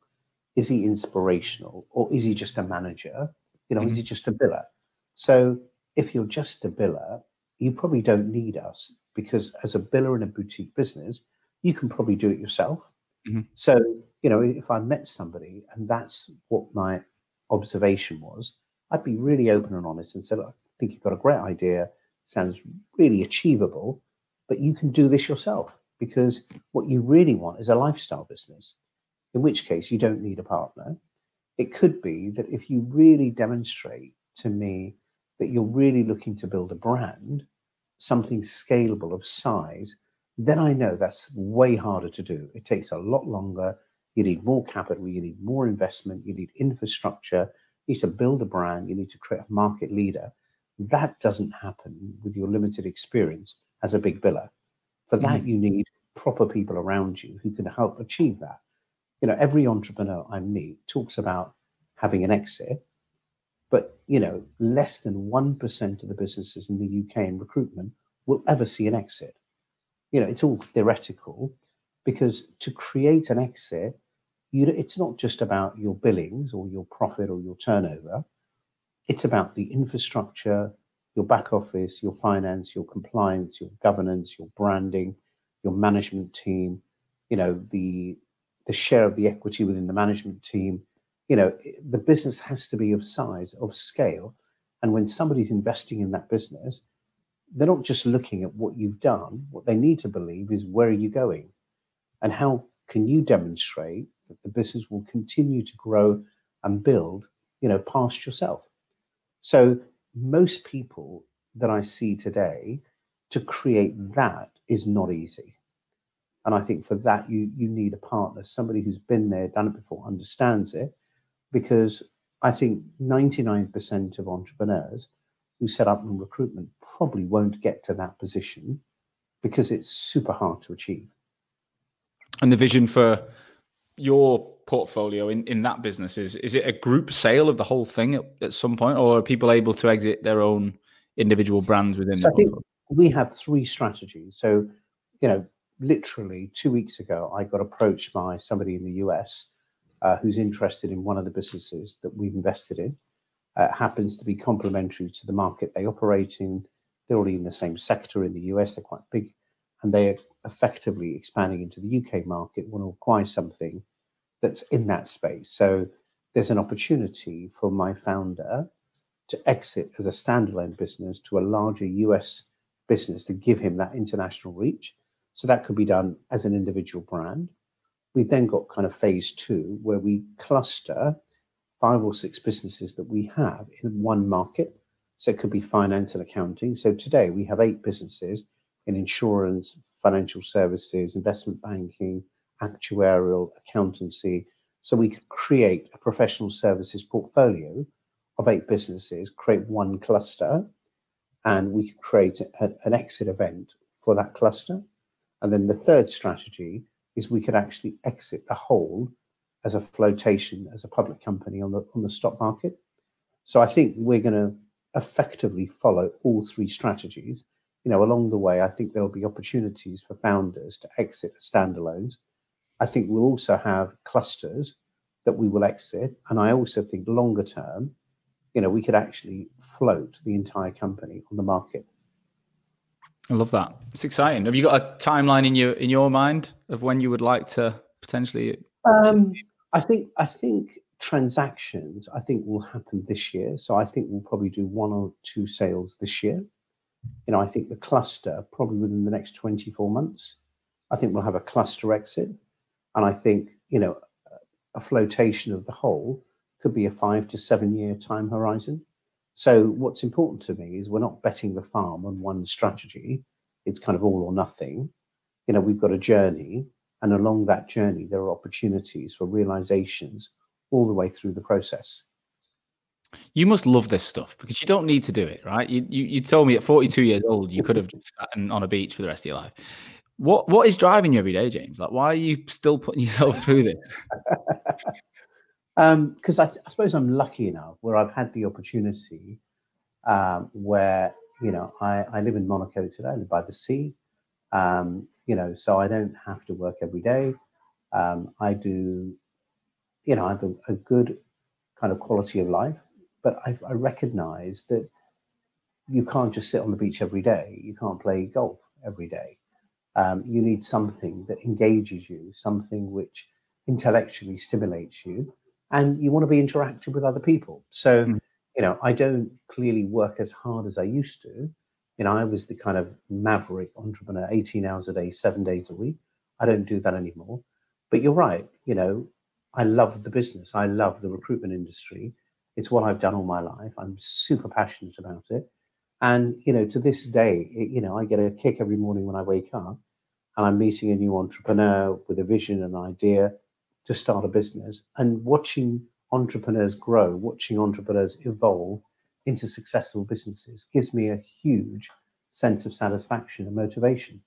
Is he inspirational or is he just a manager? You know, mm-hmm. is he just a biller? So if you're just a biller, you probably don't need us because as a biller in a boutique business, you can probably do it yourself. Mm-hmm. So, you know, if I met somebody and that's what my observation was, I'd be really open and honest and say, I think you've got a great idea, sounds really achievable, but you can do this yourself because what you really want is a lifestyle business, in which case you don't need a partner. It could be that if you really demonstrate to me that you're really looking to build a brand, something scalable of size, then I know that's way harder to do. It takes a lot longer. You need more capital, you need more investment, you need infrastructure, you need to build a brand, you need to create a market leader. That doesn't happen with your limited experience as a big biller. For that, mm. you need proper people around you who can help achieve that. You know, every entrepreneur I meet talks about having an exit, but you know, less than one percent of the businesses in the UK in recruitment will ever see an exit. You know, it's all theoretical because to create an exit, you it's not just about your billings or your profit or your turnover. It's about the infrastructure, your back office, your finance, your compliance, your governance, your branding, your management team, you know, the the share of the equity within the management team, you know, the business has to be of size, of scale. And when somebody's investing in that business, they're not just looking at what you've done. What they need to believe is where are you going? And how can you demonstrate that the business will continue to grow and build, you know, past yourself? So most people that I see today to create that is not easy. And I think for that you you need a partner, somebody who's been there, done it before, understands it, because I think 99% of entrepreneurs who set up in recruitment probably won't get to that position because it's super hard to achieve. And the vision for your portfolio in, in that business is is it a group sale of the whole thing at, at some point or are people able to exit their own individual brands within so I think we have three strategies. So, you know, literally two weeks ago I got approached by somebody in the US uh, who's interested in one of the businesses that we've invested in. Uh, happens to be complementary to the market they operate in. They're already in the same sector in the US. They're quite big, and they're effectively expanding into the UK market. Want to acquire something that's in that space. So there's an opportunity for my founder to exit as a standalone business to a larger US business to give him that international reach. So that could be done as an individual brand. We've then got kind of phase two where we cluster five or six businesses that we have in one market. So it could be finance and accounting. So today we have eight businesses in insurance, financial services, investment banking, actuarial, accountancy. So we could create a professional services portfolio of eight businesses, create one cluster, and we could create a, an exit event for that cluster. And then the third strategy is we could actually exit the whole as a flotation as a public company on the on the stock market. So I think we're going to effectively follow all three strategies. You know, along the way, I think there'll be opportunities for founders to exit the standalones. I think we'll also have clusters that we will exit, and I also think longer term, you know, we could actually float the entire company on the market. I love that. It's exciting. Have you got a timeline in your in your mind of when you would like to potentially? Um, I think I think transactions I think will happen this year. So I think we'll probably do one or two sales this year. You know, I think the cluster probably within the next 24 months. I think we'll have a cluster exit. And I think, you know, a flotation of the whole could be a five to seven year time horizon. So what's important to me is we're not betting the farm on one strategy. It's kind of all or nothing. You know, we've got a journey, and along that journey, there are opportunities for realizations all the way through the process. You must love this stuff because you don't need to do it, right? You you, you told me at 42 years old you could have just sat on a beach for the rest of your life. What what is driving you every day, James? Like, why are you still putting yourself through this? Because um, I, I, suppose I'm lucky enough where I've had the opportunity um, where you know I, I live in Monaco today, I live by the sea. Um, you know, so I don't have to work every day. Um, I do, you know, I have a, a good kind of quality of life but I've, I recognize that you can't just sit on the beach every day. You can't play golf every day. Um, you need something that engages you, something which intellectually stimulates you, and you want to be interactive with other people. So, mm. you know, I don't clearly work as hard as I used to. You know, I was the kind of maverick entrepreneur, 18 hours a day, seven days a week. I don't do that anymore. But you're right. You know, I love the business. I love the recruitment industry. It's what I've done all my life. I'm super passionate about it. And, you know, to this day, it, you know, I get a kick every morning when I wake up and I'm meeting a new entrepreneur with a vision and idea to start a business and watching entrepreneurs grow, watching entrepreneurs evolve into successful businesses gives me a huge sense of satisfaction and motivation.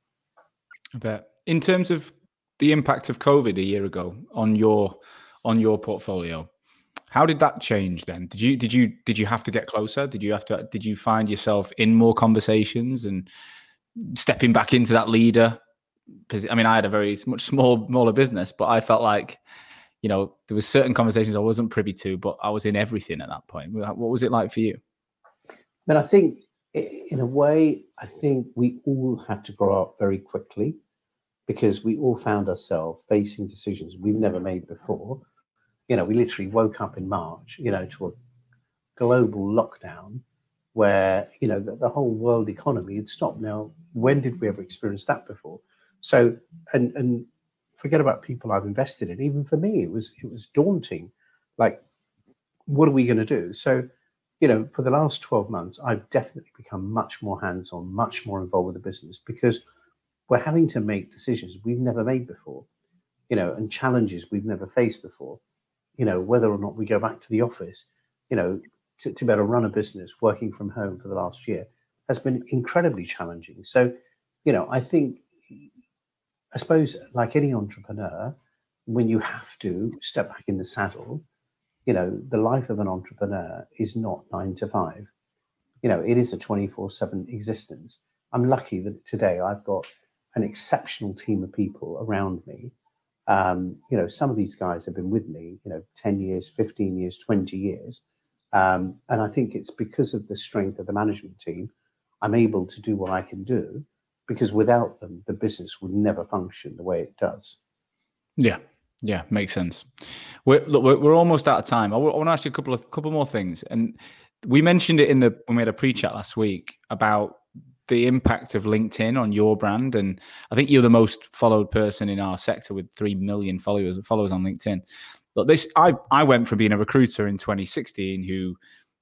I bet. In terms of the impact of COVID a year ago on your on your portfolio, how did that change then? Did you did you did you have to get closer? Did you have to did you find yourself in more conversations and stepping back into that leader? Because I mean, I had a very much small smaller business, but I felt like you know there was certain conversations I wasn't privy to, but I was in everything at that point. What was it like for you? But I think, in a way, I think we all had to grow up very quickly because we all found ourselves facing decisions we've never made before you know, we literally woke up in March, you know, to a global lockdown where, you know, the, the whole world economy had stopped. Now, when did we ever experience that before? So, and, and forget about people I've invested in. Even for me, it was, it was daunting. Like, what are we going to do? So, you know, for the last 12 months, I've definitely become much more hands on, much more involved with the business because we're having to make decisions we've never made before, you know, and challenges we've never faced before you know, whether or not we go back to the office, you know, to, to be able to run a business working from home for the last year has been incredibly challenging. So, you know, I think, I suppose, like any entrepreneur, when you have to step back in the saddle, you know, the life of an entrepreneur is not nine to five. You know, it is a 24 7 existence. I'm lucky that today I've got an exceptional team of people around me um, you know, some of these guys have been with me, you know, 10 years, 15 years, 20 years. Um, and I think it's because of the strength of the management team, I'm able to do what I can do because without them, the business would never function the way it does. Yeah. Yeah, makes sense. We're, look, we're, we're almost out of time. I, w- I want to ask you a couple of couple more things, and we mentioned it in the when we had a pre-chat last week about the impact of LinkedIn on your brand. And I think you're the most followed person in our sector with three million followers followers on LinkedIn. But this, I I went from being a recruiter in 2016 who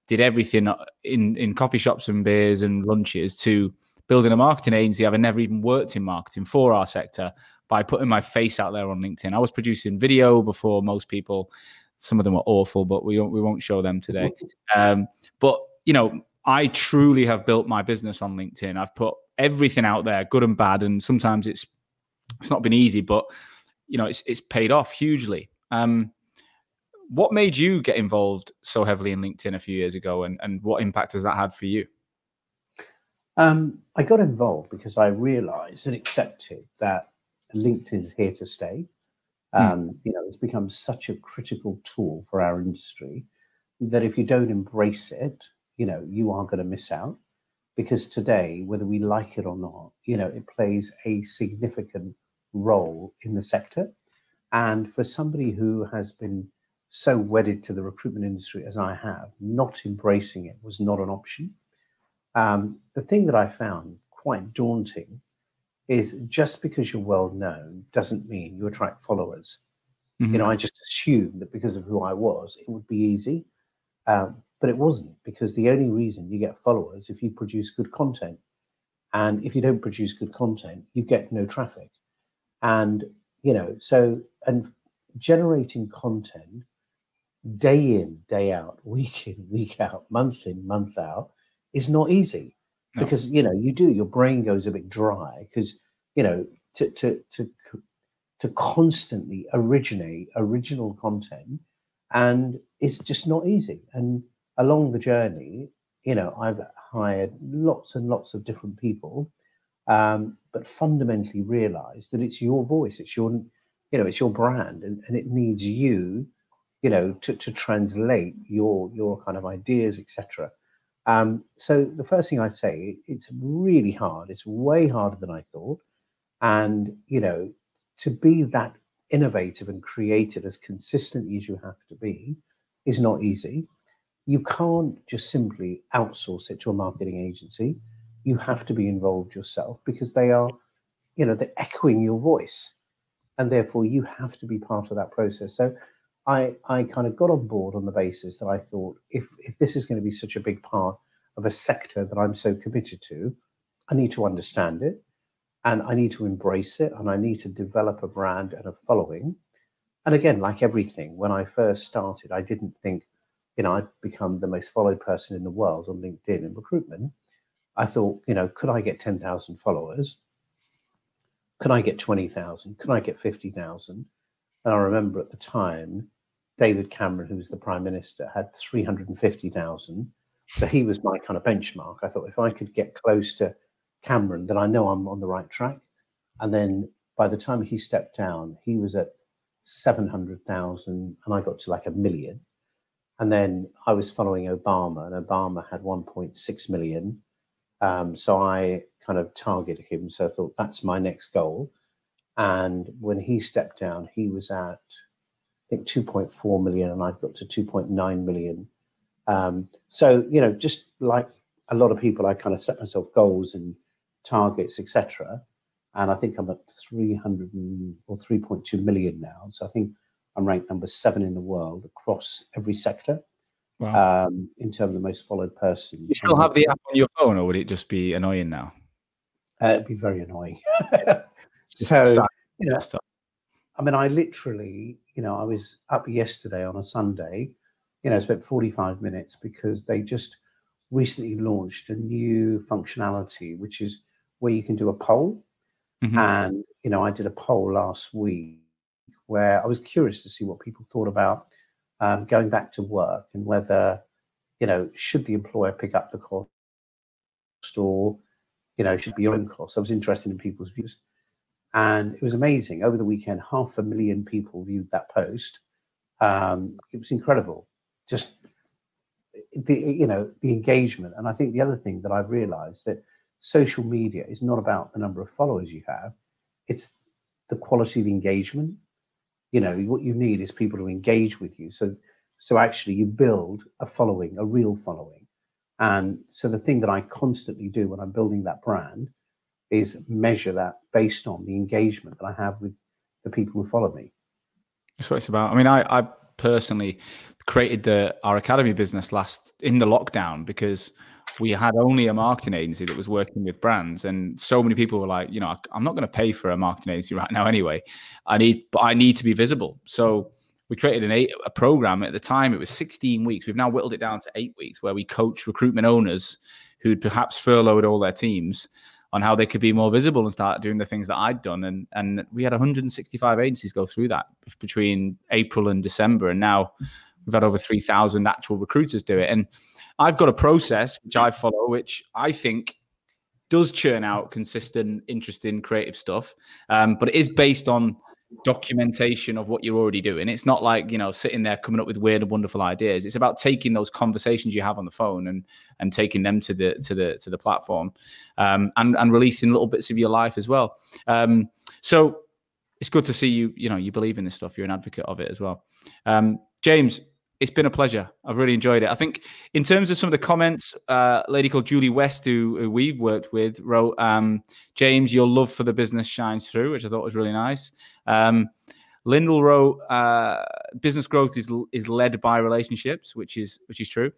did everything uh, in in coffee shops and beers and lunches to building a marketing agency. I've never even worked in marketing for our sector by putting my face out there on LinkedIn. I was producing video before most people. Some of them were awful, but we won't we won't show them today. Um, but you know, I truly have built my business on LinkedIn. I've put everything out there, good and bad, and sometimes it's it's not been easy, but you know it's it's paid off hugely. Um, what made you get involved so heavily in LinkedIn a few years ago, and and what impact has that had for you? Um, I got involved because I realised and accepted that LinkedIn is here to stay. Hmm. Um, mm. You know, it's become such a critical tool for our industry that if you don't embrace it, you know, you are going to miss out because today, whether we like it or not, you know, it plays a significant role in the sector. And for somebody who has been so wedded to the recruitment industry as I have, not embracing it was not an option. Um, the thing that I found quite daunting is just because you're well known doesn't mean you attract followers. Mhm. You know, I just assumed that because of who I was, it would be easy. Um, but it wasn't because the only reason you get followers if you produce good content. And if you don't produce good content, you get no traffic. And, you know, so, and generating content day in, day out, week in, week out, month in, month out is not easy No. because, you know, you do, your brain goes a bit dry because, you know, to, to, to, to constantly originate original content and it's just not easy. And along the journey, you know, I've hired lots and lots of different people, um, but fundamentally realize that it's your voice, it's your, you know, it's your brand, and, and it needs you, you know, to, to translate your your kind of ideas, etc. Um, so the first thing I'd say, it's really hard. It's way harder than I thought, and you know, to be that innovative and creative as consistently as you have to be is not easy. You can't just simply outsource it to a marketing agency. You have to be involved yourself because they are, you know, they're echoing your voice. And therefore you have to be part of that process. So I I kind of got on board on the basis that I thought if if this is going to be such a big part of a sector that I'm so committed to, I need to understand it and I need to embrace it and I need to develop a brand and a following. And again, like everything, when I first started, I didn't think, you know, I'd become the most followed person in the world on LinkedIn in recruitment. I thought, you know, could I get 10,000 followers? Could I get 20,000? Could I get 50,000? And I remember at the time, David Cameron, who was the prime minister, had 350,000. So he was my kind of benchmark. I thought if I could get close to Cameron, then I know I'm on the right track. And then by the time he stepped down, he was at 700,000 and I got to like a million. And then I was following Obama, and Obama had 1.6 million. Um, so I kind of targeted him. So I thought that's my next goal. And when he stepped down, he was at, think, 2.4 million, and I've got to 2.9 million. Um, so, you know, just like a lot of people, I kind of set myself goals and targets, etc. And I think I'm at 300 or 3.2 million now. So I think I'm ranked number seven in the world across every sector Wow. um, in terms of the most followed person. you still have the app on your phone, or would it just be annoying now? uh, it'd be very annoying. So, you know. I mean, I literally, you know, I was up yesterday on a Sunday, you know, spent 45 minutes because they just recently launched a new functionality, which is where you can do a poll. Mhm. And, you know, I did a poll last week where I was curious to see what people thought about um, going back to work and whether, you know, should the employer pick up the cost or, you know, should be your own cost. I was interested in people's views. And it was amazing. Over the weekend, half a million people viewed that post. Um, it was incredible. Just the you know the engagement. And I think the other thing that I've realised that social media is not about the number of followers you have; it's the quality of engagement. You know what you need is people to engage with you. So so actually, you build a following, a real following. And so the thing that I constantly do when I'm building that brand is measure that based on the engagement that I have with the people who follow me. That's what it's about. I mean, I, I personally created the our academy business last in the lockdown because we had only a marketing agency that was working with brands, and so many people were like, you know, I'm not going to pay for a marketing agency right now anyway. I need, but I need to be visible. So we created an eight a program at the time. It was 16 weeks. We've now whittled it down to eight weeks, where we coach recruitment owners who'd perhaps furloughed all their teams on how they could be more visible and start doing the things that I'd done. And and we had 165 agencies go through that between April and December, and now we've had over 3,000 actual recruiters do it. And I've got a process which I follow, which I think does churn out consistent, interesting, creative stuff, um, but it is based on documentation of what you're already doing. It's not like you know sitting there coming up with weird and wonderful ideas. It's about taking those conversations you have on the phone and and taking them to the to the to the platform, um, and and releasing little bits of your life as well. Um, so it's good to see you. You know you believe in this stuff. You're an advocate of it as well. Um, James, it's been a pleasure. I've really enjoyed it. I think in terms of some of the comments, uh, a lady called Julie West, who, who we've worked with, wrote, um, James, your love for the business shines through, which I thought was really nice. Um, wrote, uh, business growth is is led by relationships, which is which is true.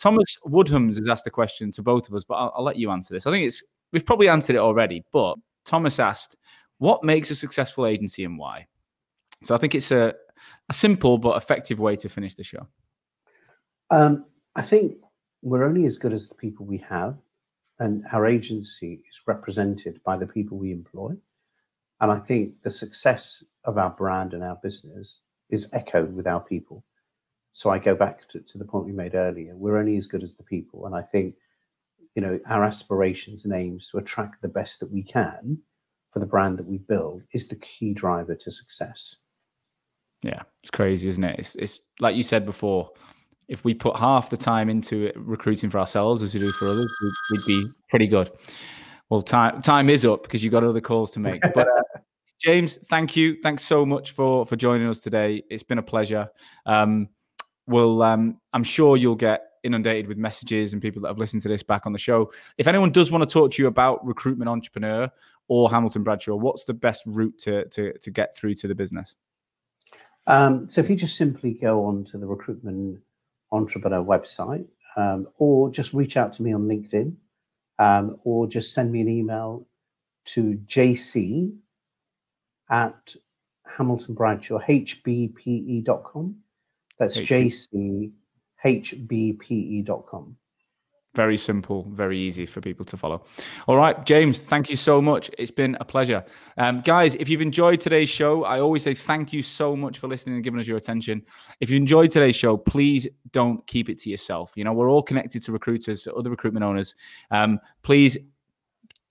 Thomas Woodhams has asked a question to both of us, but I'll, I'll let you answer this. I think it's we've probably answered it already, but Thomas asked, "What makes a successful agency and why?" So I think it's a a simple but effective way to finish the show. Um, I think we're only as good as the people we have, and our agency is represented by the people we employ. And I think the success of our brand and our business is echoed with our people. So I go back to, to the point we made earlier. We're only as good as the people. And I think, you know, our aspirations and aims to attract the best that we can for the brand that we build is the key driver to success. Yeah, it's crazy, isn't it? It's, it's like you said before. If we put half the time into recruiting for ourselves as we do for others, we'd, we'd be pretty good. Well, time time is up because you've got other calls to make. But uh, James, thank you. Thanks so much for for joining us today. It's been a pleasure. Um, we'll, um, I'm sure you'll get inundated with messages and people that have listened to this back on the show. If anyone does want to talk to you about recruitment entrepreneur or Hamilton Bradshaw, what's the best route to to, to get through to the business? Um, so if you just simply go on to the recruitment entrepreneur website, um, or just reach out to me on LinkedIn, um, or just send me an email to jc at Hamilton Bradshaw, hbpe.com. That's HB. jchbpe.com. Very simple, very easy for people to follow. All right, James, thank you so much. It's been a pleasure. Um, guys, if you've enjoyed today's show, I always say thank you so much for listening and giving us your attention. If you enjoyed today's show, please don't keep it to yourself. You know, we're all connected to recruiters, other recruitment owners. Um, please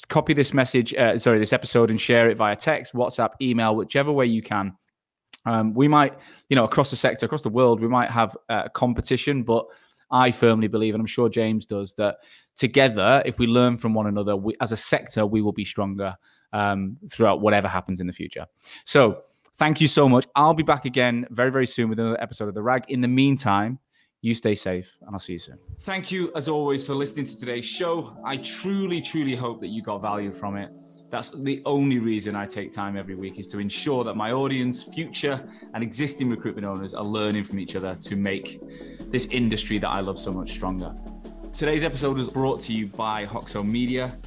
copy this message, uh, sorry, this episode and share it via text, WhatsApp, email, whichever way you can. Um, we might, you know, across the sector, across the world, we might have uh, competition, but I firmly believe, and I'm sure James does, that together, if we learn from one another, we, as a sector, we will be stronger um, throughout whatever happens in the future. So, thank you so much. I'll be back again very, very soon with another episode of The Rag. In the meantime, you stay safe, and I'll see you soon. Thank you, as always, for listening to today's show. I truly, truly hope that you got value from it. That's the only reason I take time every week is to ensure that my audience, future and existing recruitment owners are learning from each other to make this industry that I love so much stronger. Today's episode was brought to you by Hoxo Media.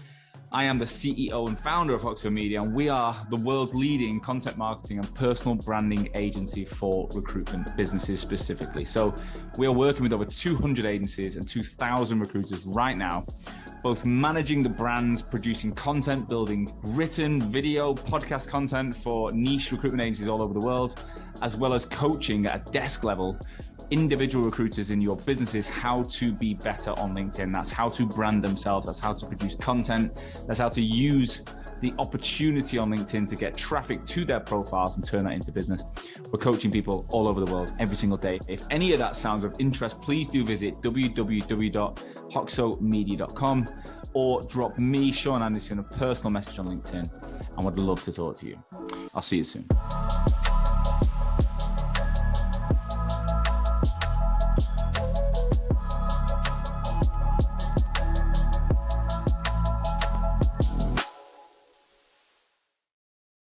I am the CEO and founder of Hoxo Media, and we are the world's leading content marketing and personal branding agency for recruitment businesses specifically. So, we are working with over 200 agencies and 2,000 recruiters right now, both managing the brands, producing content, building written, video, podcast content for niche recruitment agencies all over the world, as well as coaching at a desk level individual recruiters in your businesses how to be better on LinkedIn. That's how to brand themselves. That's how to produce content. That's how to use the opportunity on LinkedIn to get traffic to their profiles and turn that into business. We're coaching people all over the world every single day. If any of that sounds of interest, please do visit www.hoxomedia.com or drop me, Sean Anderson, a personal message on LinkedIn. I would love to talk to you. I'll see you soon.